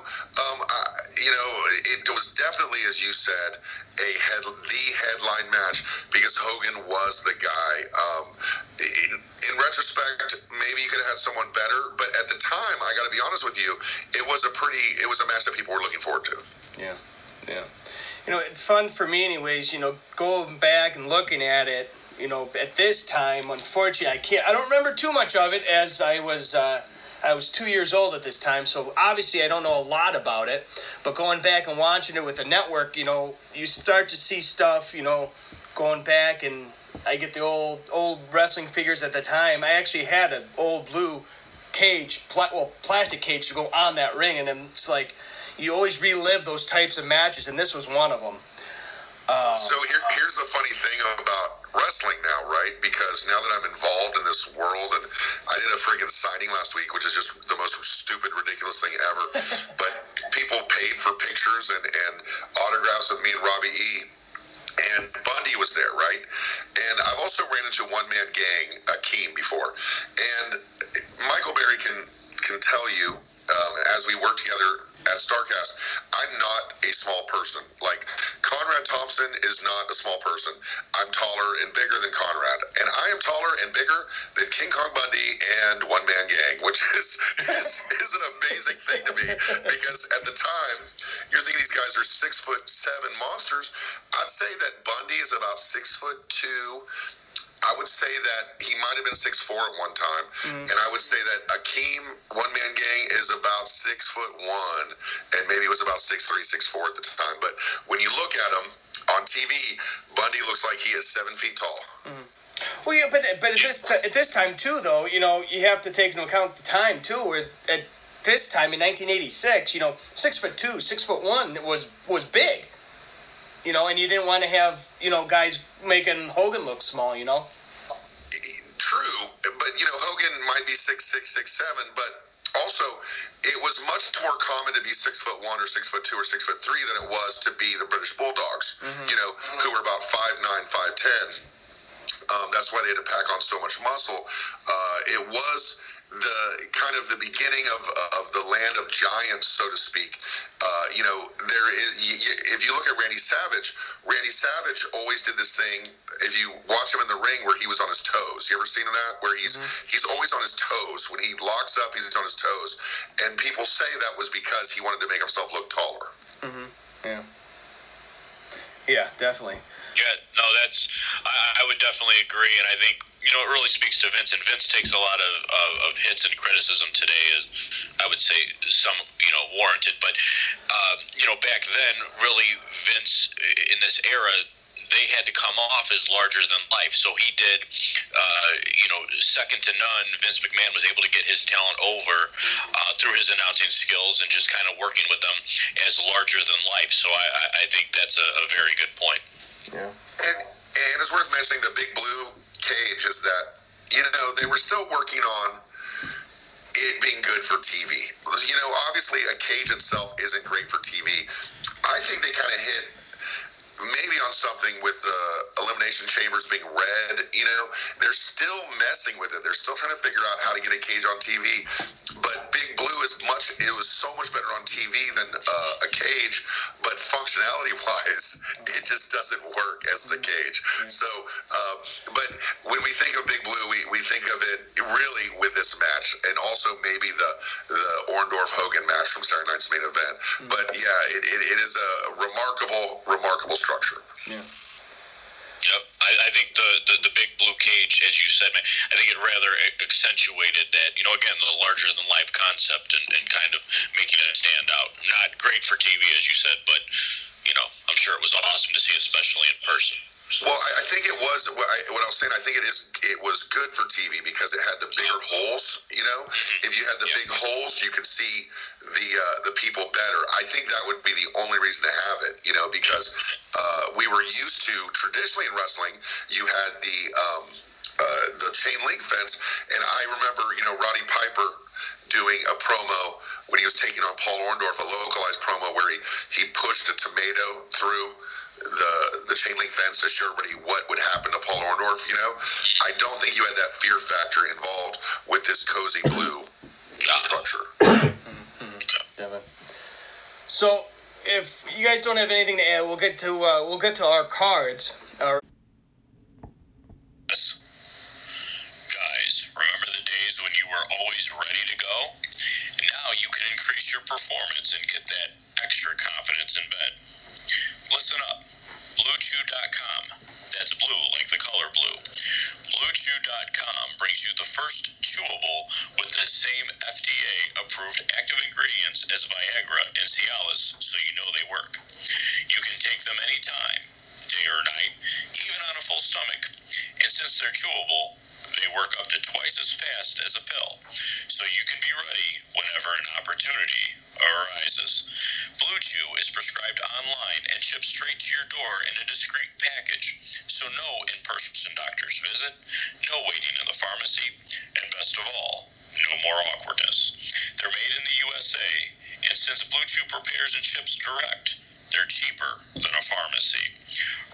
fun for me, anyways. You know, going back and looking at it. You know, at this time, unfortunately, I can't. I don't remember too much of it as I was. Uh, I was two years old at this time, so obviously I don't know a lot about it. But going back and watching it with the network, you know, you start to see stuff, you know, going back and I get the old old wrestling figures at the time. I actually had an old blue cage, well, plastic cage to go on that ring, and then it's like you always relive those types of matches, and this was one of them. Uh, so here, here's the funny thing about wrestling now, right? Because now that I'm involved in this world, and I did a freaking signing last week, which is just the most stupid, ridiculous thing ever. but people paid for pictures and, and autographs with me and Robbie E. And Bundy was there, right? And I've also ran into one man gang, Akeem, before. And Michael Berry can can tell you, um, as we work together at Starrcast, Conrad Thompson is not a small person. I'm taller and bigger than Conrad, and I am taller and bigger than King Kong Bundy and One Man Gang, which is is, is an amazing thing to me because at the time you're thinking these guys are six foot seven monsters. I'd say that Bundy is about six foot two I would say that he might have been six four at one time, mm-hmm. and I would say that Akeem One Man Gang is about six foot one, and maybe it was about six three, six four at the time. But when you look at him on TV, Bundy looks like he is seven feet tall. Mm-hmm. Well, yeah, but but at this at this time too, though, you know, you have to take into account the time too. Where at this time in 1986, you know, six foot two, six foot one was was big. You know, and you didn't want to have you know guys making Hogan look small. You know. True, but you know Hogan might be six six six seven, but also it was much more common to be six foot one or six foot two or six foot three than it was to be the British Bulldogs. Mm-hmm. You know, who were about five nine, five ten. Um, that's why they had to pack on so much muscle. Uh, it was the kind of the beginning of of the land of giants, so to speak. Uh, you know, there is if you look at Randy Savage, Randy Savage always did this thing. If you watch him in the ring, where he was on his toes, you ever seen him that? Where he's mm-hmm. he's always on his toes. When he locks up, he's on his toes, and people say that was because he wanted to make himself look taller. Mm-hmm. Yeah. Yeah, definitely. Yeah, no, that's I, I would definitely agree, and I think you know, it really speaks to Vince, and Vince takes a lot of, of, of hits and criticism today. Is I would say some, you know, warranted, but uh, you know, back then, really, Vince in this era, they had to come off as larger than life. So he did, uh, you know, second to none. Vince McMahon was able to get his talent cards. Our Guys, remember the days when you were always ready to go? Now you can increase your performance and get that extra confidence in bed. Listen up. BlueChew.com. That's blue like the color blue. BlueChew.com brings you the first chewable with the same FDA approved active ingredients as Viagra and Cialis, so you know they work. You can take them anytime, day or night, even on a full stomach. And since they're chewable, they work up to twice as fast as a pill, so you can be ready whenever an opportunity arises. Blue Chew is prescribed online and shipped straight to your door in a discreet package, so no in person doctor's visit, no waiting in the pharmacy, and best of all, no more awkwardness. They're made in the USA, and since Blue Chew prepares and ships direct, they're cheaper than a pharmacy.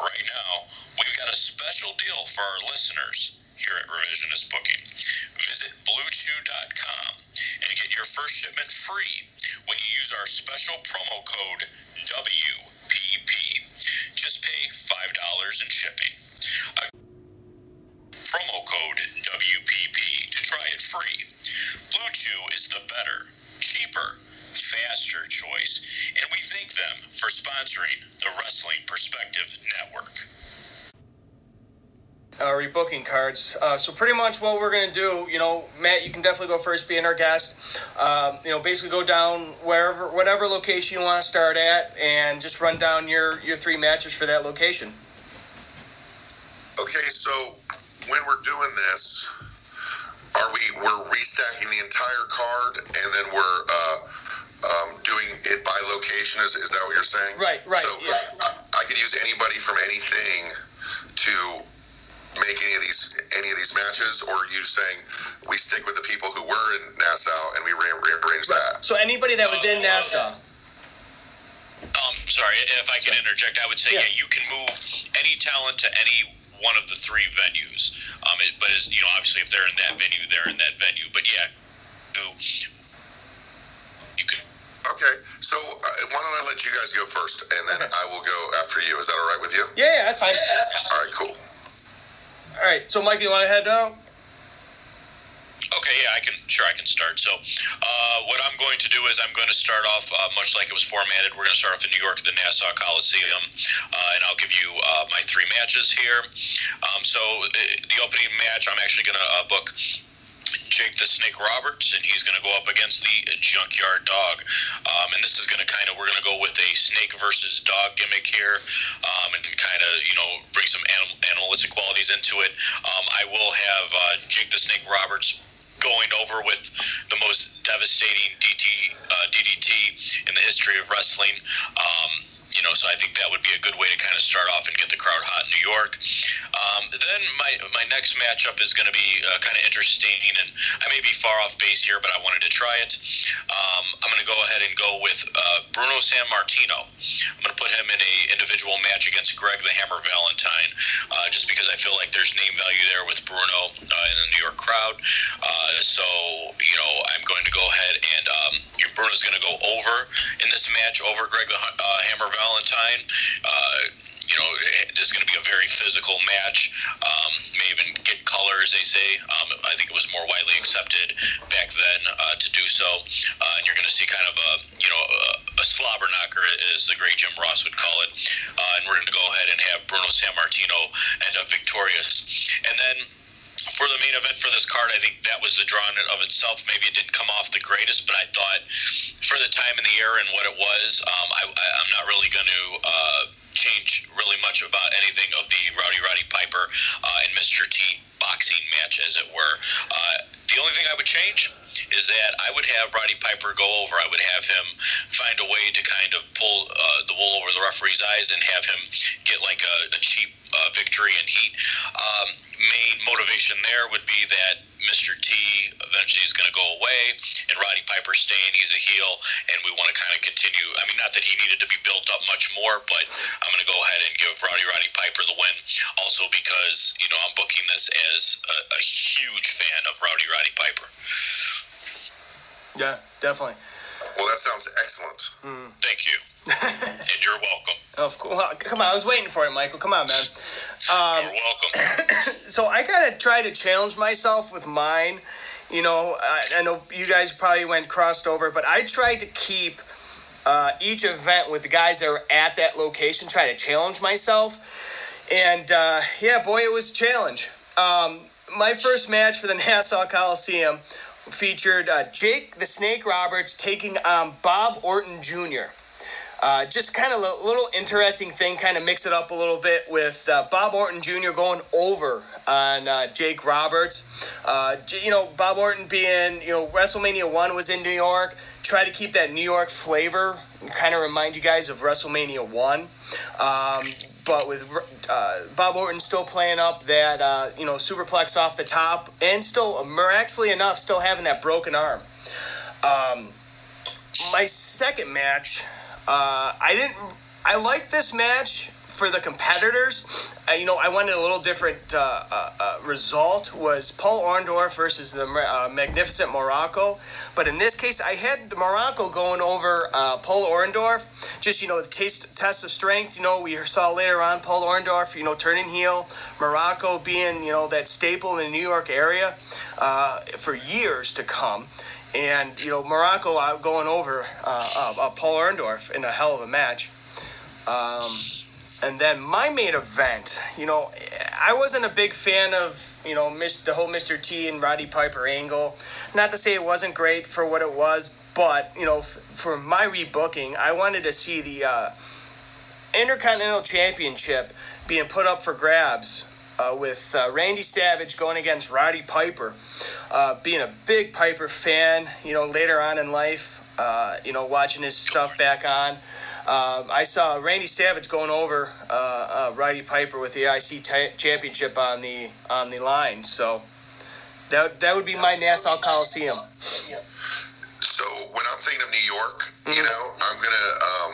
Right now, we've got a special deal for our listeners here at Revisionist Booking. Visit BlueChew.com and get your first shipment free when you use our special promo code WPP. Just pay $5 in shipping. A promo code WPP booking cards. Uh, so pretty much what we're gonna do, you know, Matt, you can definitely go first, being our guest. Um, you know, basically go down wherever, whatever location you want to start at, and just run down your your three matches for that location. You want to head out? Okay, yeah, I can. Sure, I can start. So, uh, what I'm going to do is I'm going to start off uh, much like it was formatted. We're going to start off in New York at the Nassau Coliseum, uh, and I'll give you uh, my three matches here. Um, so, uh, the opening match, I'm actually going to uh, book Jake the Snake Roberts, and he's going to go up against the Junkyard Dog. Um, and this is going to kind of we're going to go with a snake versus dog gimmick here, um, and kind of you know bring some anim- animalistic qualities into it. Um, I will have uh, Jake the Snake Roberts going over with the most devastating DT, uh, DDT in the history of wrestling. Um, you know, so I think that would be a good way to kind of start off and get the crowd hot in New York. Um, then my my next matchup is going to be uh, kind of interesting, and I may be far off base here, but I wanted to try it. Um, I'm going to go ahead and go with uh, Bruno Sammartino. I'm going to put him in a individual match against Greg the Hammer Valentine, uh, just because I feel like there's name value there with Bruno uh, in the New York crowd. Uh, so you know, I'm going to go ahead and um, Bruno's going to go over in this match over Greg the uh, Hammer Valentine. Uh, you know, this is going to be a very physical match. Um, may even get color, as they say. Um, I think it was more widely accepted back then uh, to do so. Uh, and you're going to see kind of a, you know, a, a slobber knocker, as the great Jim Ross would call it. Uh, and we're going to go ahead and have Bruno Sammartino end up victorious. And then for the main event for this card, I think that was the draw in of itself. Maybe it didn't come off the greatest, but I thought for the time in the year and what it was, um, I, I'm not really going to uh, change really much about anything of the Rowdy Roddy Piper uh, and Mr. T boxing match, as it were. Uh, the only thing I would change is that I would have Roddy Piper go over. I would have him find a way to kind of pull uh, the wool over the referee's eyes and have him get like a, a cheap uh, victory and heat. Um, main motivation there would be that Mr. T eventually is going to go away, and Roddy Piper staying. He's a heel, and we want to kind of continue. I mean, not that he needed to be built up much more, but I'm going to go ahead and give Roddy Roddy Piper the win. Also because you know I'm booking this as a, a huge fan of Rowdy Roddy Piper. Yeah, definitely. Well, that sounds excellent. Mm. Thank you, and you're welcome. of course. Come on, I was waiting for it, Michael. Come on, man. Um, You're welcome. so I gotta try to challenge myself with mine. You know, I, I know you guys probably went crossed over, but I tried to keep uh, each event with the guys that were at that location. Try to challenge myself, and uh, yeah, boy, it was a challenge. Um, my first match for the Nassau Coliseum featured uh, Jake the Snake Roberts taking on Bob Orton Jr. Uh, just kind of a little interesting thing, kind of mix it up a little bit with uh, Bob Orton Jr. going over on uh, Jake Roberts. Uh, you know, Bob Orton being, you know, WrestleMania 1 was in New York. Try to keep that New York flavor, kind of remind you guys of WrestleMania 1. Um, but with uh, Bob Orton still playing up that, uh, you know, superplex off the top, and still, miraculously enough, still having that broken arm. Um, my second match, uh, I didn't. I like this match for the competitors. Uh, you know, I wanted a little different uh, uh, uh, result. Was Paul Orndorff versus the uh, Magnificent Muraco? But in this case, I had Muraco going over Paul Orndorff. Just you know, the taste, test of strength. You know, we saw later on Paul Orndorff. You know, turning heel. Muraco being you know that staple in the New York area for years to come and you know Muraco going over uh, uh, Paul Orndorff in a hell of a match. Um, And then my main event, you know, I wasn't a big fan of, you know, the whole Mr. T and Roddy Piper angle. Not to say it wasn't great for what it was, but, you know, for my rebooking, I wanted to see the uh, Intercontinental Championship being put up for grabs uh, with uh, Randy Savage going against Roddy Piper. Uh, being a big Piper fan, you know, later on in life, uh, you know, watching his stuff back on. Um, I saw Randy Savage going over uh, uh, Roddy Piper with the IC t- championship on the on the line. So that that would be my Nassau Coliseum. So when I'm thinking of New York, mm-hmm. you know, I'm gonna um,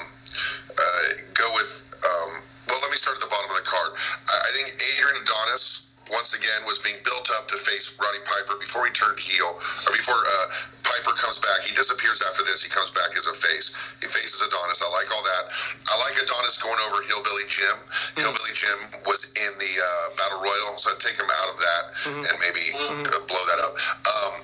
uh, go with. Um, well, let me start at the bottom of the card. I, I think Adrian Adonis once again was being built up to face Roddy Piper before he turned heel, or before uh, Piper comes back. He disappears after this. He comes back as a face. He faces Adonis. I like all that. I like Adonis going over Hillbilly Jim. Mm-hmm. Hillbilly Jim was in the uh, Battle Royal, so I'd take him out of that mm-hmm. and maybe mm-hmm. uh, blow that up. Um,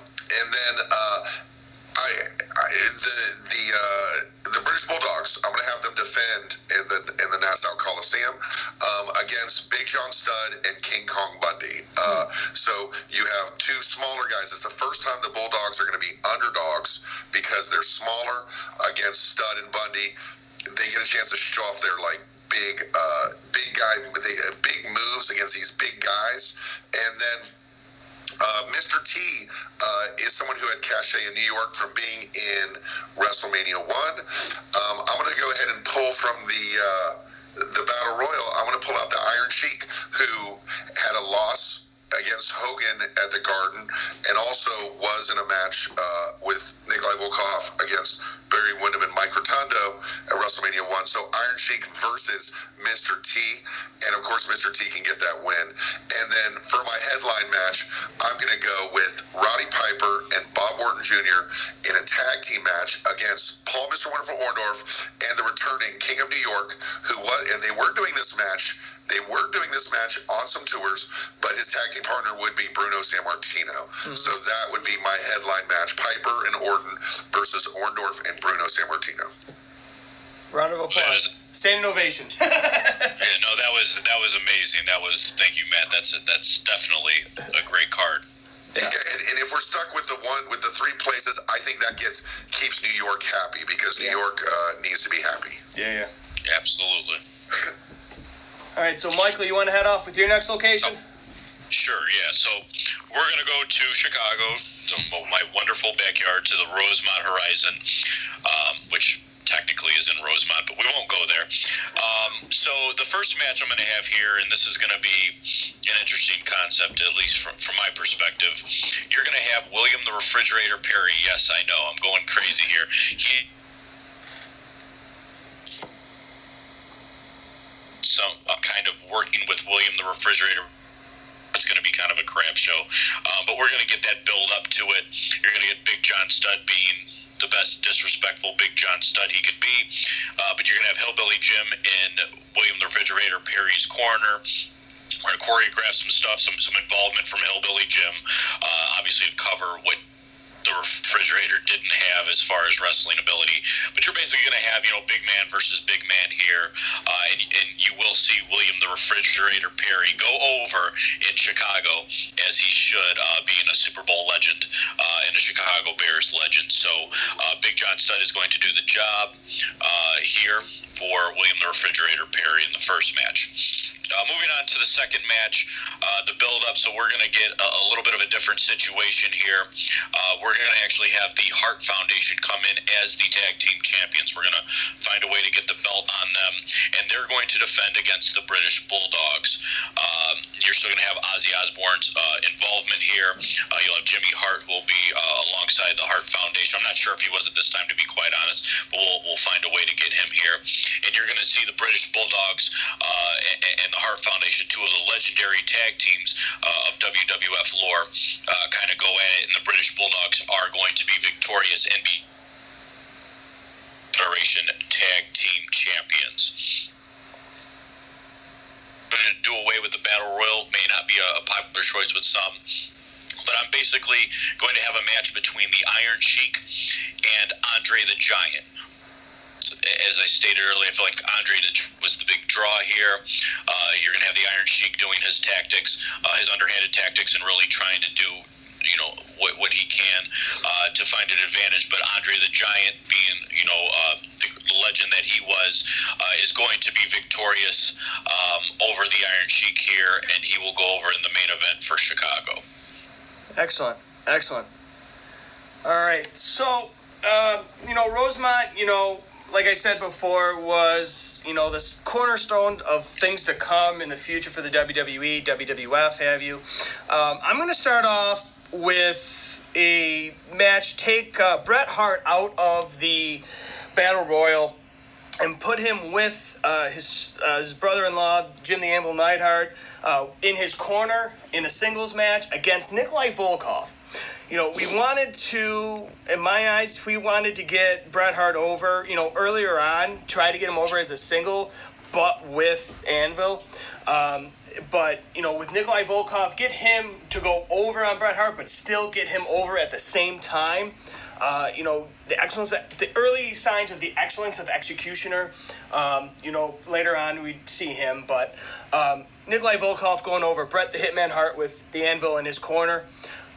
your next location? Oh, sure, yeah. So we're going to go to Chicago, to my wonderful backyard, to the Rosemont Horizon, um, which technically is in Rosemont, but we won't go there. Um, so the first match I'm going to have here, and this is going to be an interesting concept, at least from, from my perspective. You're going to have William the Refrigerator Perry. Yes, I know, I'm going crazy here. He some uh, kind of working with William the Refrigerator it's going to be kind of a crap show. Um, but we're going to get that build up to it. You're going to get Big John Studd being the best disrespectful Big John Studd he could be. Uh, but you're going to have Hillbilly Jim in William the Refrigerator Perry's corner. We're going to choreograph some stuff, some, some involvement from Hillbilly Jim, uh, obviously to cover what the refrigerator didn't have as far as wrestling ability. But you're basically going to have, you know, big man versus big man here. Uh, and, and you will see William the Refrigerator Perry go over in Chicago, as he should, uh, being a Super Bowl legend uh, and a Chicago Bears legend. So uh, Big John Studd is going to do the job uh, here for William the Refrigerator Perry in the first match. Uh, moving on to the second match, uh, the build up. So we're going to get a, a, little bit of a different situation here. Uh, we're going to actually have the Hart Foundation come in as the tag team champions. We're going to find a way to get the belt on them, and they're going to defend against the British Bulldogs. Um, you're still going to have Ozzy Osbourne's uh, involvement here. Uh, you'll have Jimmy Hart, who will be uh, alongside the Hart Foundation. I'm not sure if he was at this time, to be quite honest, but we'll, we'll find a way to get him here. And you're going to see the British Bulldogs and, and the Hart Foundation, two of the legendary tag teams uh, of WWF lore, uh, kind of go at it, and the British Bulldogs are going to be victorious and be Federation Tag Team Champions. Going to do away with the Battle Royal may not be a, a popular choice with some, but I'm basically going to have a match between the Iron Sheik and Andre the Giant as I stated earlier, I feel like Andre was the big draw here. Uh, you're going to have the Iron Sheik doing his tactics, uh, his underhanded tactics, and really trying to do you know what, what he can uh, to find an advantage. But Andre the Giant, being you know uh, legend that he was, uh, is going to be victorious um, over the Iron Sheik here, and he will go over in the main event for Chicago. Excellent, excellent. All right, so uh, you know Rosemont, you know like I said before, was you know this cornerstone of things to come in the future for the WWE, WWF, have you? Um, I'm going to start off with a match. Take uh, Bret Hart out of the Battle Royal and put him with uh, his uh, his brother-in-law Jim the Anvil Neidhart uh, in his corner in a singles match against Nikolai Volkoff. You know, we wanted to, in my eyes, we wanted to get Bret Hart over. You know, earlier on, try to get him over as a single, but with Anvil. Um, but you know, with Nikolai Volkoff, get him to go over on Bret Hart, but still get him over at the same time. Uh, you know, the excellence, the early signs of the excellence of Executioner. Um, you know, later on we'd see him, but um, Nikolai Volkoff going over Bret the Hitman Hart with the Anvil in his corner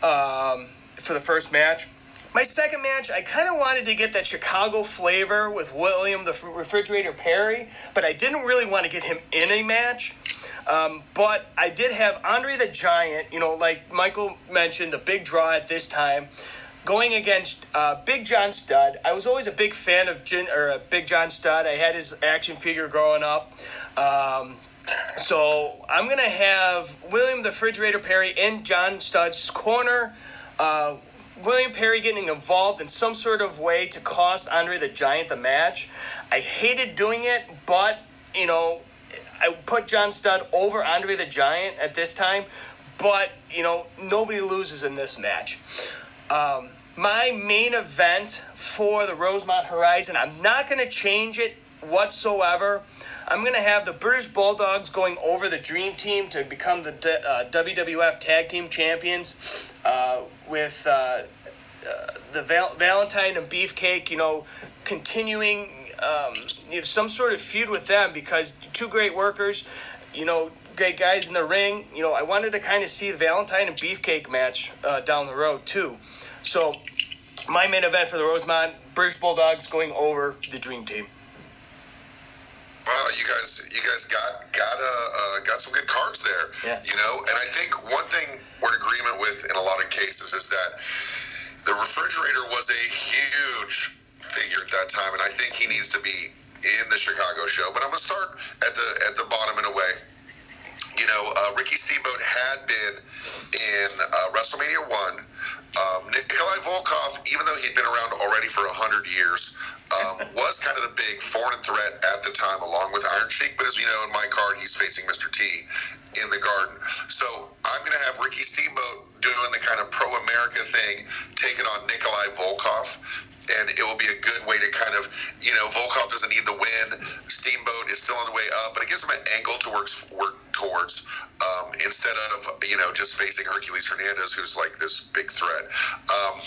um, for the first match. My second match, I kind of wanted to get that Chicago flavor with William the Refrigerator Perry, but I didn't really want to get him in a match. Um, but I did have Andre the Giant, you know, like Michael mentioned, the big draw at this time, going against uh, Big John Studd. I was always a big fan of Gin, or uh, Big John Studd. I had his action figure growing up. Um, so I'm going to have William the Refrigerator Perry in John Studd's corner. Uh, William Perry getting involved in some sort of way to cost Andre the Giant the match. I hated doing it, but, you know, I put John Studd over Andre the Giant at this time, but you know nobody loses in this match. Um, my main event for the Rosemont Horizon, I'm not going to change it whatsoever. I'm going to have the British Bulldogs going over the Dream Team to become the uh, WWF Tag Team Champions uh, with uh, uh, the Val- Valentine and Beefcake, you know, continuing um, you know, some sort of feud with them because two great workers, you know, great guys in the ring. You know, I wanted to kind of see the Valentine and Beefcake match uh, down the road too. So my main event for the Rosemont British Bulldogs going over the Dream Team. Wow, you guys, you guys got got uh, uh, got some good cards there. Yeah. You know, and I think one thing we're in agreement with in a lot of cases is that the refrigerator was a huge figure at that time, and I think he needs to be in the Chicago show. But I'm gonna start at the at the bottom in a way. You know, uh, Ricky Steamboat had been in uh, WrestleMania one. Um, Nikolai Volkoff, even though he'd been around already for hundred years, um, was kind of the big foreign threat at the time, along with Iron Sheik. But as you know, in my card, he's facing Mr. T in the Garden. So I'm going to have Ricky Steamboat doing the kind of pro-America thing, taking on Nikolai Volkoff and it will be a good way to kind of, you know, Volkoff doesn't need the win. Steamboat is still on the way up, but it gives him an angle to work, work towards um, instead of, you know, just facing Hercules Hernandez, who's like this big threat. Um,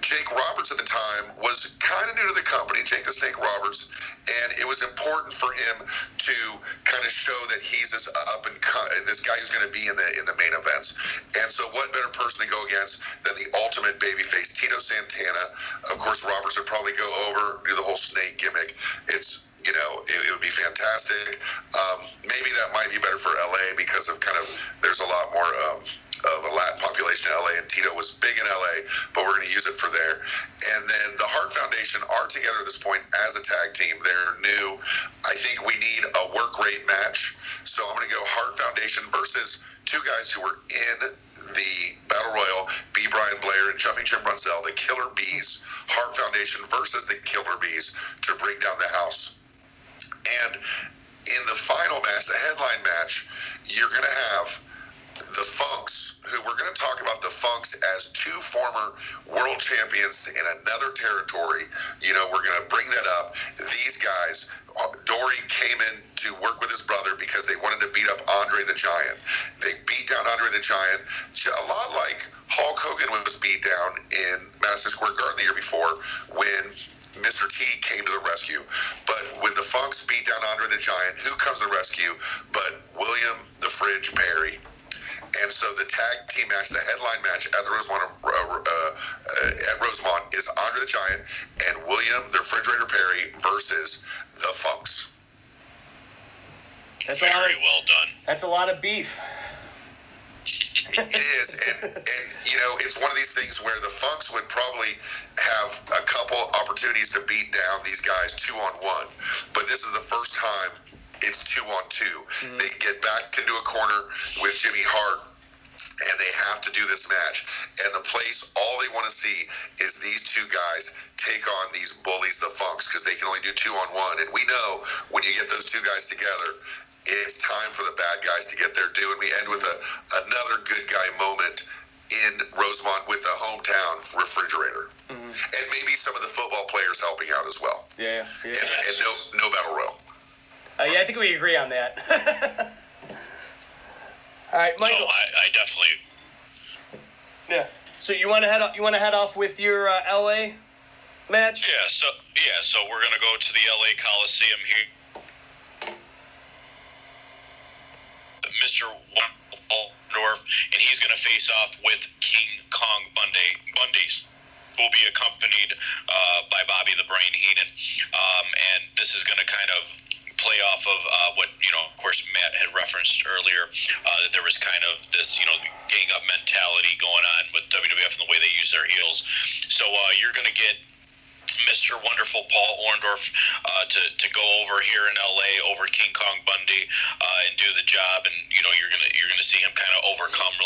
Jake Roberts at the time was kind of new to the company, Jake the Snake Roberts, and it was important for him to kind of show that he's this up and this guy who's going to be in the in the main events. And so, what better person to go against than the ultimate babyface, Tito Santana? Of course, Roberts would probably go over do the whole snake gimmick. It's you know it, it would be fantastic. Um, maybe that might be better for LA because of kind of there's a lot more. Um, of a Latin population in LA, and Tito was big in LA, but we're going to use it for there. And then the Hart Foundation are together at this point as a tag team. They're new.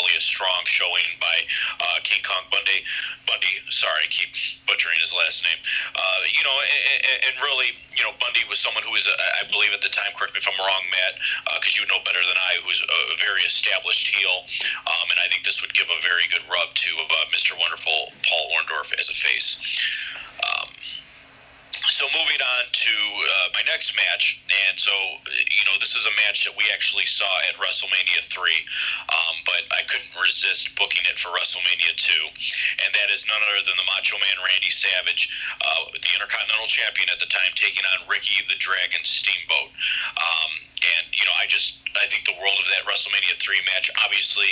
Really a strong showing by uh, King Kong Bundy. Bundy, sorry, I keep butchering his last name. Uh, you know, and, and really, you know, Bundy was someone who was, uh, I believe at the time, correct me if I'm wrong, Matt, because uh, you know better than I, who was a very established heel, um, and I think this would give a very good rub to uh, Mr. Wonderful Paul Orndorff as a face. So moving on to uh, my next match, and so you know this is a match that we actually saw at WrestleMania three, um, but I couldn't resist booking it for WrestleMania two, and that is none other than the Macho Man Randy Savage, uh, the Intercontinental Champion at the time, taking on Ricky the Dragon Steamboat. Um, and you know, I just I think the world of that WrestleMania three match. Obviously,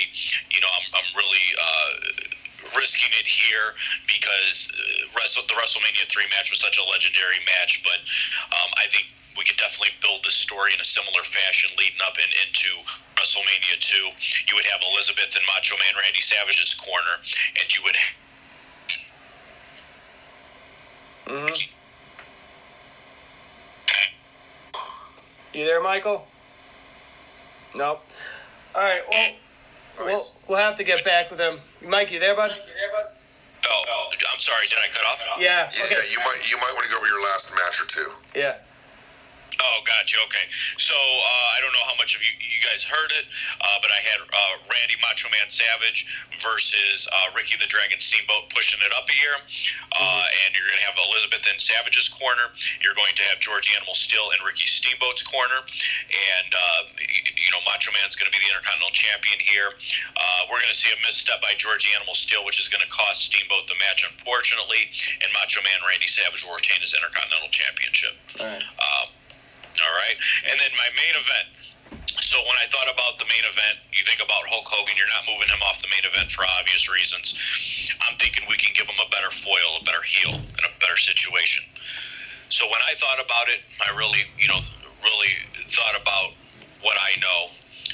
you know, I'm, I'm really. Uh, risking it here because uh, the WrestleMania three match was such a legendary match. But um, I think we could definitely build the story in a similar fashion leading up and into WrestleMania two. You would have Elizabeth and Macho Man Randy Savage's corner, and you would. Mm-hmm. You there, Michael? Nope. All right. Well. We'll, we'll have to get back with him. Mike, you there, bud? Oh, I'm sorry. Did I cut off? Yeah. Yeah, okay. you might you might want to go over your last match or two. Yeah. Oh, gotcha. Okay. So uh, I don't know how much of you, you guys heard it, uh, but I had uh, Randy Macho Man Savage versus uh, Ricky the Dragon Steamboat pushing it up a year. Uh. And you're going to have Elizabeth in Savage's corner. You're going to have George Animal Steele in Ricky Steamboat's corner. And, uh, you know, Macho Man's going to be the Intercontinental Champion here. we're going to see a misstep by George Animal Steele, which is going to cost Steamboat the match, unfortunately. And Macho Man Randy Savage will retain his Intercontinental Championship. All right. Um, all right. And then my main event. So when I thought about the main event, you think about Hulk Hogan. You're not moving him off the main event for obvious reasons. I'm thinking we can give him a better foil, a better heel, and a better situation. So when I thought about it, I really, you know, really thought about what I know.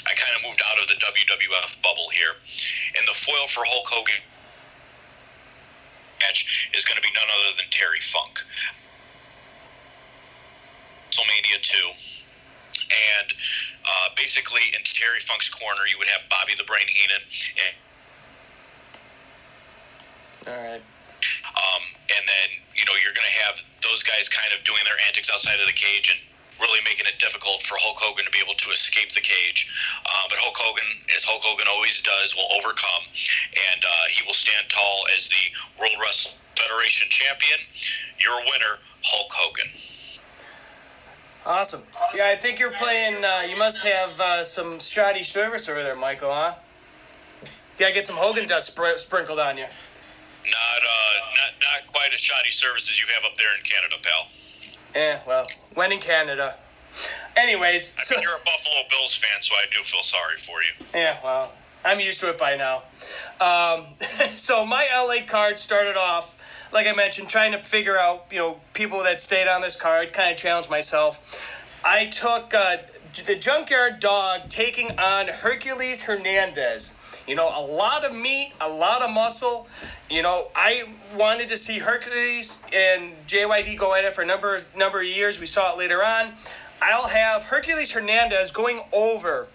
I kind of moved out of the WWF bubble here, and the foil for Hulk Hogan match is going to be none other than Terry Funk. WrestleMania 2. And uh, basically, in Terry Funk's corner, you would have Bobby the Brain Heenan. And, All right. Um, and then, you know, you're going to have those guys kind of doing their antics outside of the cage and really making it difficult for Hulk Hogan to be able to escape the cage. Uh, but Hulk Hogan, as Hulk Hogan always does, will overcome, and uh, he will stand tall as the World Wrestling Federation champion. Your winner, Hulk Hogan. Awesome. Yeah, I think you're playing. Uh, you must have uh, some shoddy service over there, Michael, huh? You gotta get some Hogan dust spr- sprinkled on you. Not, uh, not, not quite as shoddy service as you have up there in Canada, pal. Yeah, well, when in Canada. Anyways, I so, mean, you're a Buffalo Bills fan, so I do feel sorry for you. Yeah, well, I'm used to it by now. Um, so my LA card started off like I mentioned, trying to figure out, you know, people that stayed on this card, kind of challenge myself. I took uh, the Junkyard Dog taking on Hercules Hernandez. You know, a lot of meat, a lot of muscle. You know, I wanted to see Hercules and JYD go at it for a number number of years. We saw it later on. I'll have Hercules Hernandez going over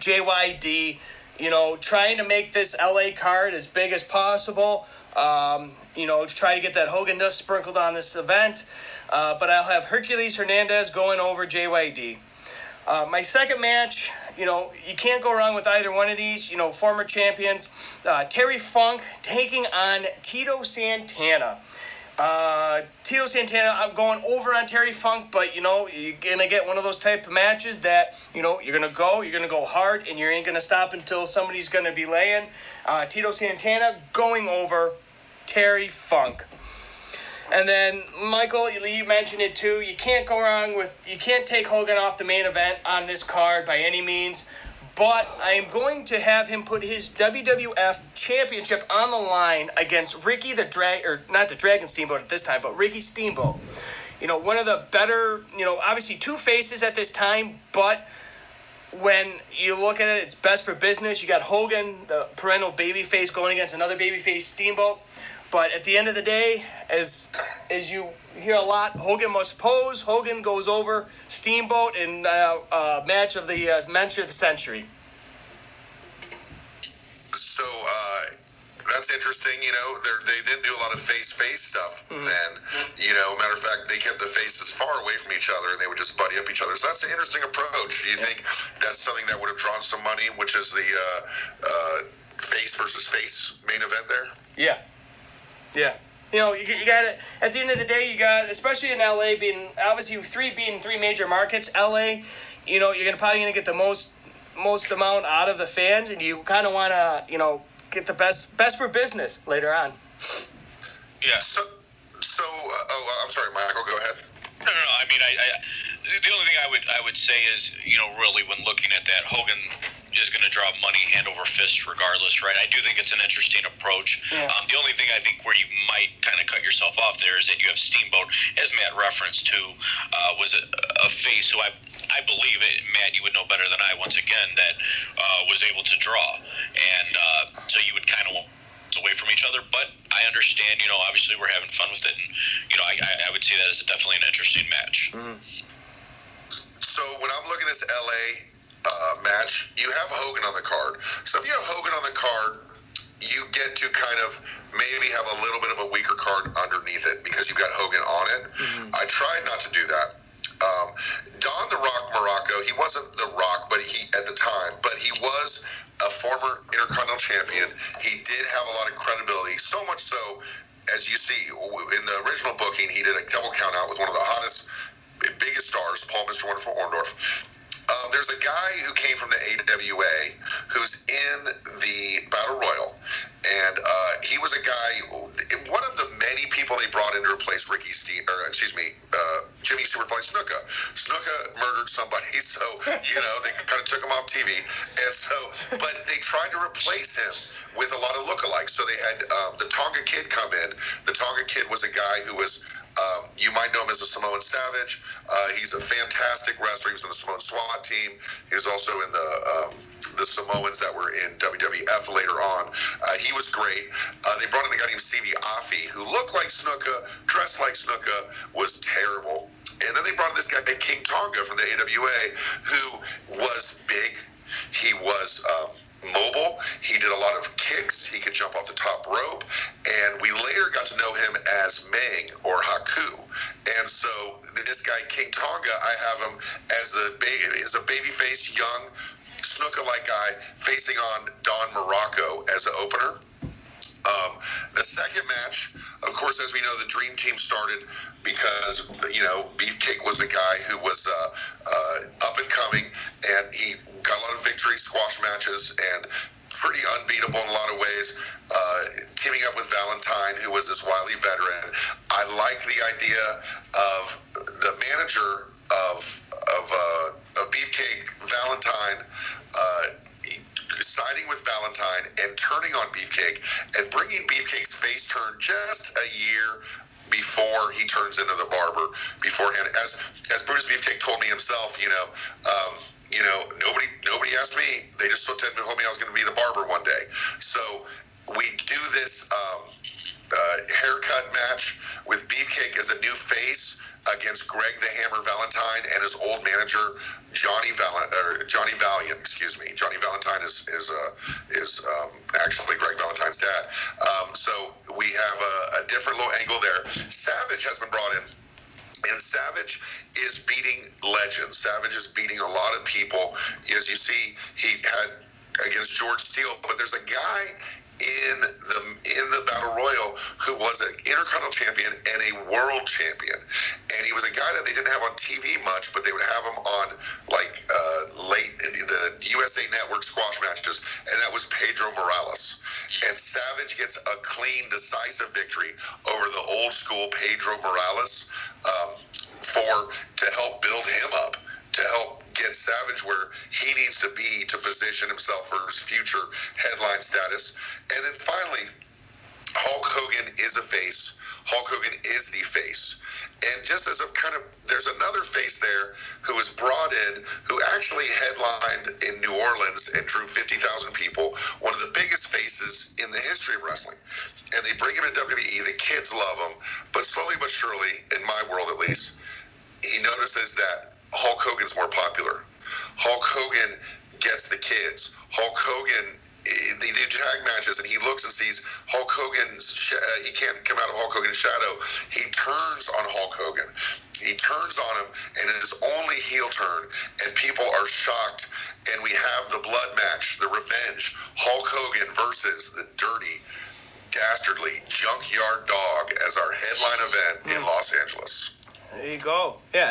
JYD. You know, trying to make this LA card as big as possible. Um, you know, try to get that Hogan dust sprinkled on this event. Uh, but I'll have Hercules Hernandez going over JYD. Uh, my second match, you know, you can't go wrong with either one of these. You know, former champions. Uh, Terry Funk taking on Tito Santana. Uh, Tito Santana, I'm going over on Terry Funk, but you know you're gonna get one of those type of matches that you know you're gonna go, you're gonna go hard, and you ain't gonna stop until somebody's gonna be laying. Uh, Tito Santana going over Terry Funk. And then Michael, you mentioned it too. You can't go wrong with you can't take Hogan off the main event on this card by any means. But I am going to have him put his WWF Championship on the line against Ricky the Drag or not the Dragon Steamboat at this time, but Ricky Steamboat. You know, one of the better, you know, obviously two faces at this time, but when you look at it, it's best for business. You got Hogan, the perennial babyface, going against another babyface Steamboat. But at the end of the day, as as you hear a lot, Hogan must pose. Hogan goes over Steamboat in uh, uh, match of the uh, match of the century. So uh, that's interesting. You know, they didn't do a lot of face-face stuff mm-hmm. then. You know, matter of fact, they kept the faces far away from each other, and they would just buddy up each other. So that's an interesting approach. Do you think that's something that would have drawn some money, which is the uh, uh, face versus face main event there? Yeah. Yeah. You know, you, you got it. At the end of the day, you got, especially in LA, being obviously three being three major markets. LA, you know, you're gonna probably gonna get the most most amount out of the fans, and you kind of want to, you know, get the best best for business later on. Yeah. So, so uh, oh, I'm sorry, Michael. Go ahead. No, no, no. I mean, I, I the only thing I would I would say is, you know, really when looking at that, Hogan is going to draw money hand over fist regardless, right? I do think it's an interesting approach. Yeah. Um, the only thing I think where you might kind of cut yourself off there is that you have Steamboat, as Matt referenced to, uh, was a, a face who I I believe it, Matt, you would know better than I once again that uh, was able to draw, and uh, so you would kind of away from each other. But I understand, you know, obviously we're having fun with it, and you know, I, I would see that as definitely an interesting match. Mm-hmm. So when I'm looking at this LA uh, match, you have Hogan on the card. So if you have Hogan on the card, you get to kind of maybe have a little bit of a weaker card underneath it because you've got Hogan on it. Mm-hmm. I tried not to do that. Um, Don the Rock Muraco, he wasn't the Rock, but he at the time, but he was a former Intercontinental Champion. He did have a lot of credibility, so much so as you see in the original booking, he did a double count out with one of the hottest, biggest stars, Paul Mr. Wonderful Orndorff. Um, there's a guy who came from the AWA who's in the Battle Royal, and uh, he was a guy, one of the many people they brought in to replace Ricky Steve, or excuse me, uh, Jimmy Superfly Snuka. Snuka murdered somebody, so you know they kind of took him off TV, and so but they tried to replace him with a lot of lookalikes. So they had um, the Tonga Kid come in. The Tonga Kid was a guy who was um, you might know him as a Samoan Savage. Uh, he's a fantastic wrestler. He was in the Samoan SWAT team. He was also in the um, the Samoans that were in WWF later on. Uh, he was great. Uh, they brought in a guy named Sivi Afi, who looked like Snuka, dressed like Snuka, was terrible. And then they brought in this guy King Tonga from the AWA, who was big. He was. Um, mobile. He did a lot of kicks. He could jump off the top rope. And we later got to know him as Meng or Haku. And so this guy, King Tonga, I have him as a, ba- as a baby face, young, Snuka like guy facing on Don Muraco as an opener. Um,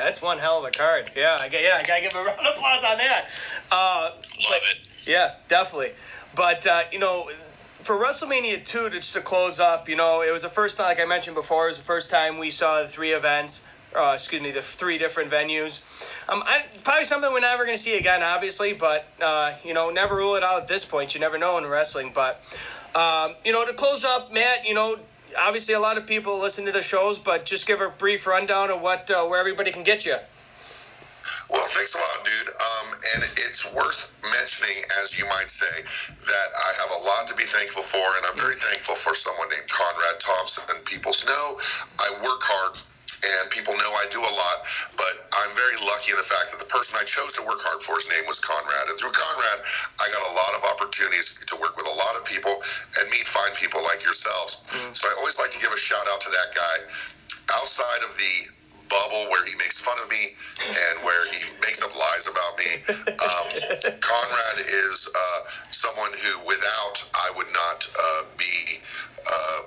that's one hell of a card. Yeah, I, yeah, I gotta give a round of applause on that. Uh, Love it. Yeah, definitely. But uh, you know, for WrestleMania two, just to close up, you know, it was the first time, like I mentioned before, it was the first time we saw the three events. Uh, excuse me, the three different venues. Um, I, it's probably something we're never going to see again, obviously, but uh, you know, never rule it out at this point. You never know in wrestling. But um, you know, to close up, Matt, you know, obviously a lot of people listen to the shows, but just give a brief rundown of what uh, where everybody can get you. Well, thanks a lot, dude. Um, and it's worth mentioning, as you might say, that I have a lot to be thankful for, and I'm very thankful for someone named Conrad Thompson. And people know I work hard, and people know I do a lot, but I'm very lucky in the fact that the person I chose to work hard for, his name was Conrad. And through Conrad, I got a lot of opportunities to work with a lot of people and meet fine people like yourselves. So I always like to give a shout out to that guy. Outside of the bubble where he makes fun of me and where he makes up lies about me. Um, Conrad is uh, someone who, without, I would not uh, be uh, be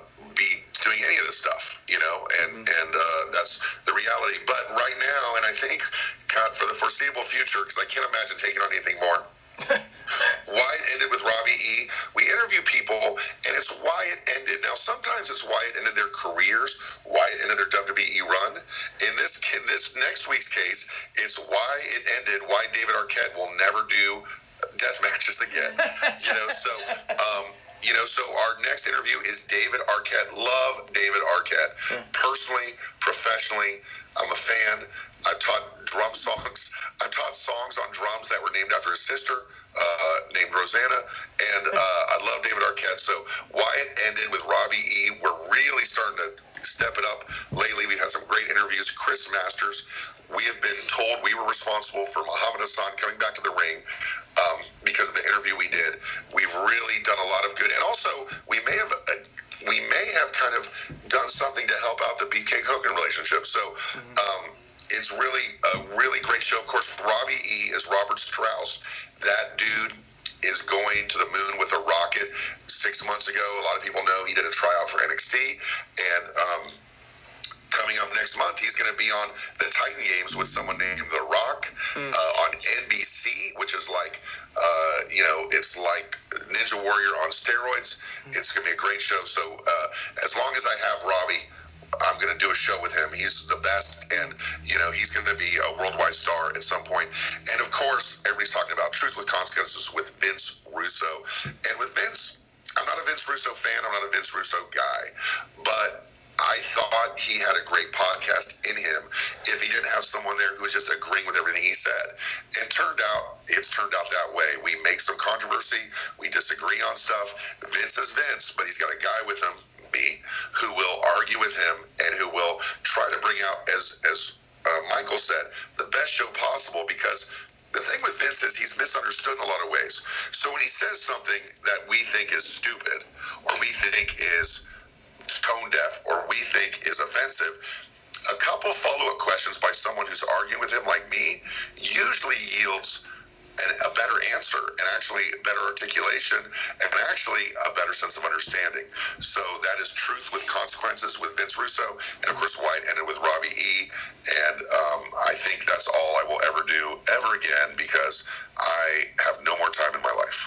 doing any of this stuff, you know, and and uh, that's the reality. But right now, and I think, God, for the foreseeable future, because I can't imagine taking on anything more. why it ended with Robbie E. We interview people, and it's why it ended. Now, sometimes it's why it ended their careers, why it ended their WWE run. In this in this next week's case, it's why it ended. Why David Arquette will never do death matches again. you know, so um, you know, so our next interview is David Arquette. Love David Arquette personally, professionally. I'm a fan. I've taught drum songs. I've taught songs on drums that were named after his sister, uh, named Rosanna, and uh, I love David Arquette. So why it ended with Robbie E. We're really starting to step it up lately. We've had some great interviews. Chris Masters. We have been told we were responsible for Muhammad Hassan coming back to the ring um, because of the interview we did. We've really done a lot of good, and also we may have. Uh, we may have kind of done something to help out the BK Hogan relationship. So um, it's really a really great show. Of course, Robbie E is Robert Strauss. That dude is going to the moon with a rocket. Six months ago, a lot of people know he did a tryout for NXT, and um, coming up next month, he's going to be on the Titan Games with someone named The Rock uh, on NBC, which is like, uh, you know, it's like Ninja Warrior on steroids. It's going to be a great show. So uh, as long as I have Robbie. I'm going to do a show with him. He's the best, and you know he's going to be a worldwide star at some point. And of course, everybody's talking about Truth with Consequences with Vince Russo. And with Vince, I'm not a Vince Russo fan. I'm not a Vince Russo guy, but I thought he had a great podcast in him if he didn't have someone there who was just agreeing with everything he said. And turned out, it's turned out that way. We make some controversy. We disagree on stuff. Vince is Vince, but he's got a guy with him, me, who will argue with him and who will try to bring out, as, as uh, Michael said, the best show possible because the thing with Vince is he's misunderstood in a lot of ways. So when he says something that we think is stupid or we think is tone deaf or we think is offensive. A couple follow up questions by someone who's arguing with him, like me, usually yields a better answer and actually better articulation and actually a better sense of understanding. So that is Truth with Consequences with Vince Russo. And of course, Why It Ended with Robbie E. And um, I think that's all I will ever do ever again because I have no more time in my life.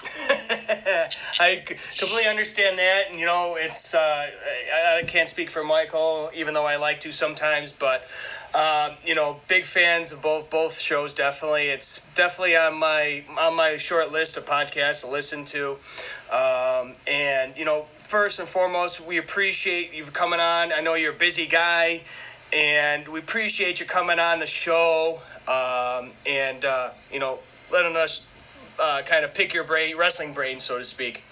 I completely understand that. And, you know, it's, uh, I, I can't speak for Michael, even though I like to sometimes, but. Uh, you know, big fans of both both shows. Definitely, it's definitely on my on my short list of podcasts to listen to. Um, and you know, first and foremost, we appreciate you coming on. I know you're a busy guy, and we appreciate you coming on the show. Um, and uh, you know, letting us uh, kind of pick your brain, wrestling brain, so to speak.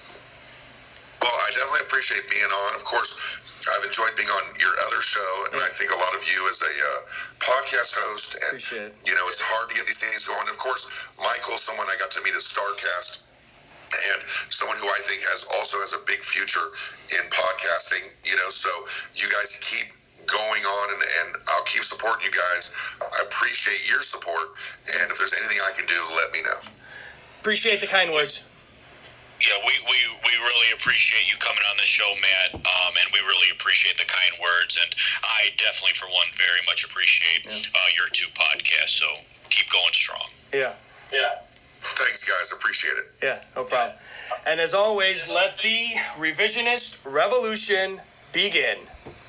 Well, I definitely appreciate being on. Of course, I've enjoyed being on your other show, and I think a lot of you as a uh, podcast host. And, Appreciate it. You know, it's hard to get these things going. Of course, Michael, someone I got to meet at Starrcast, and someone who I think has also has a big future in podcasting. You know, so you guys keep going on, and, and I'll keep supporting you guys. I appreciate your support, and if there's anything I can do, let me know. Appreciate the kind words. Yeah, we, we, we really appreciate you coming on the show, Matt, um, and we really appreciate the kind words. And I definitely, for one, very much appreciate Yeah. uh, your two podcasts. So keep going strong. Yeah. Yeah. Thanks, guys. Appreciate it. Yeah, no problem. And as always, let the revisionist revolution begin.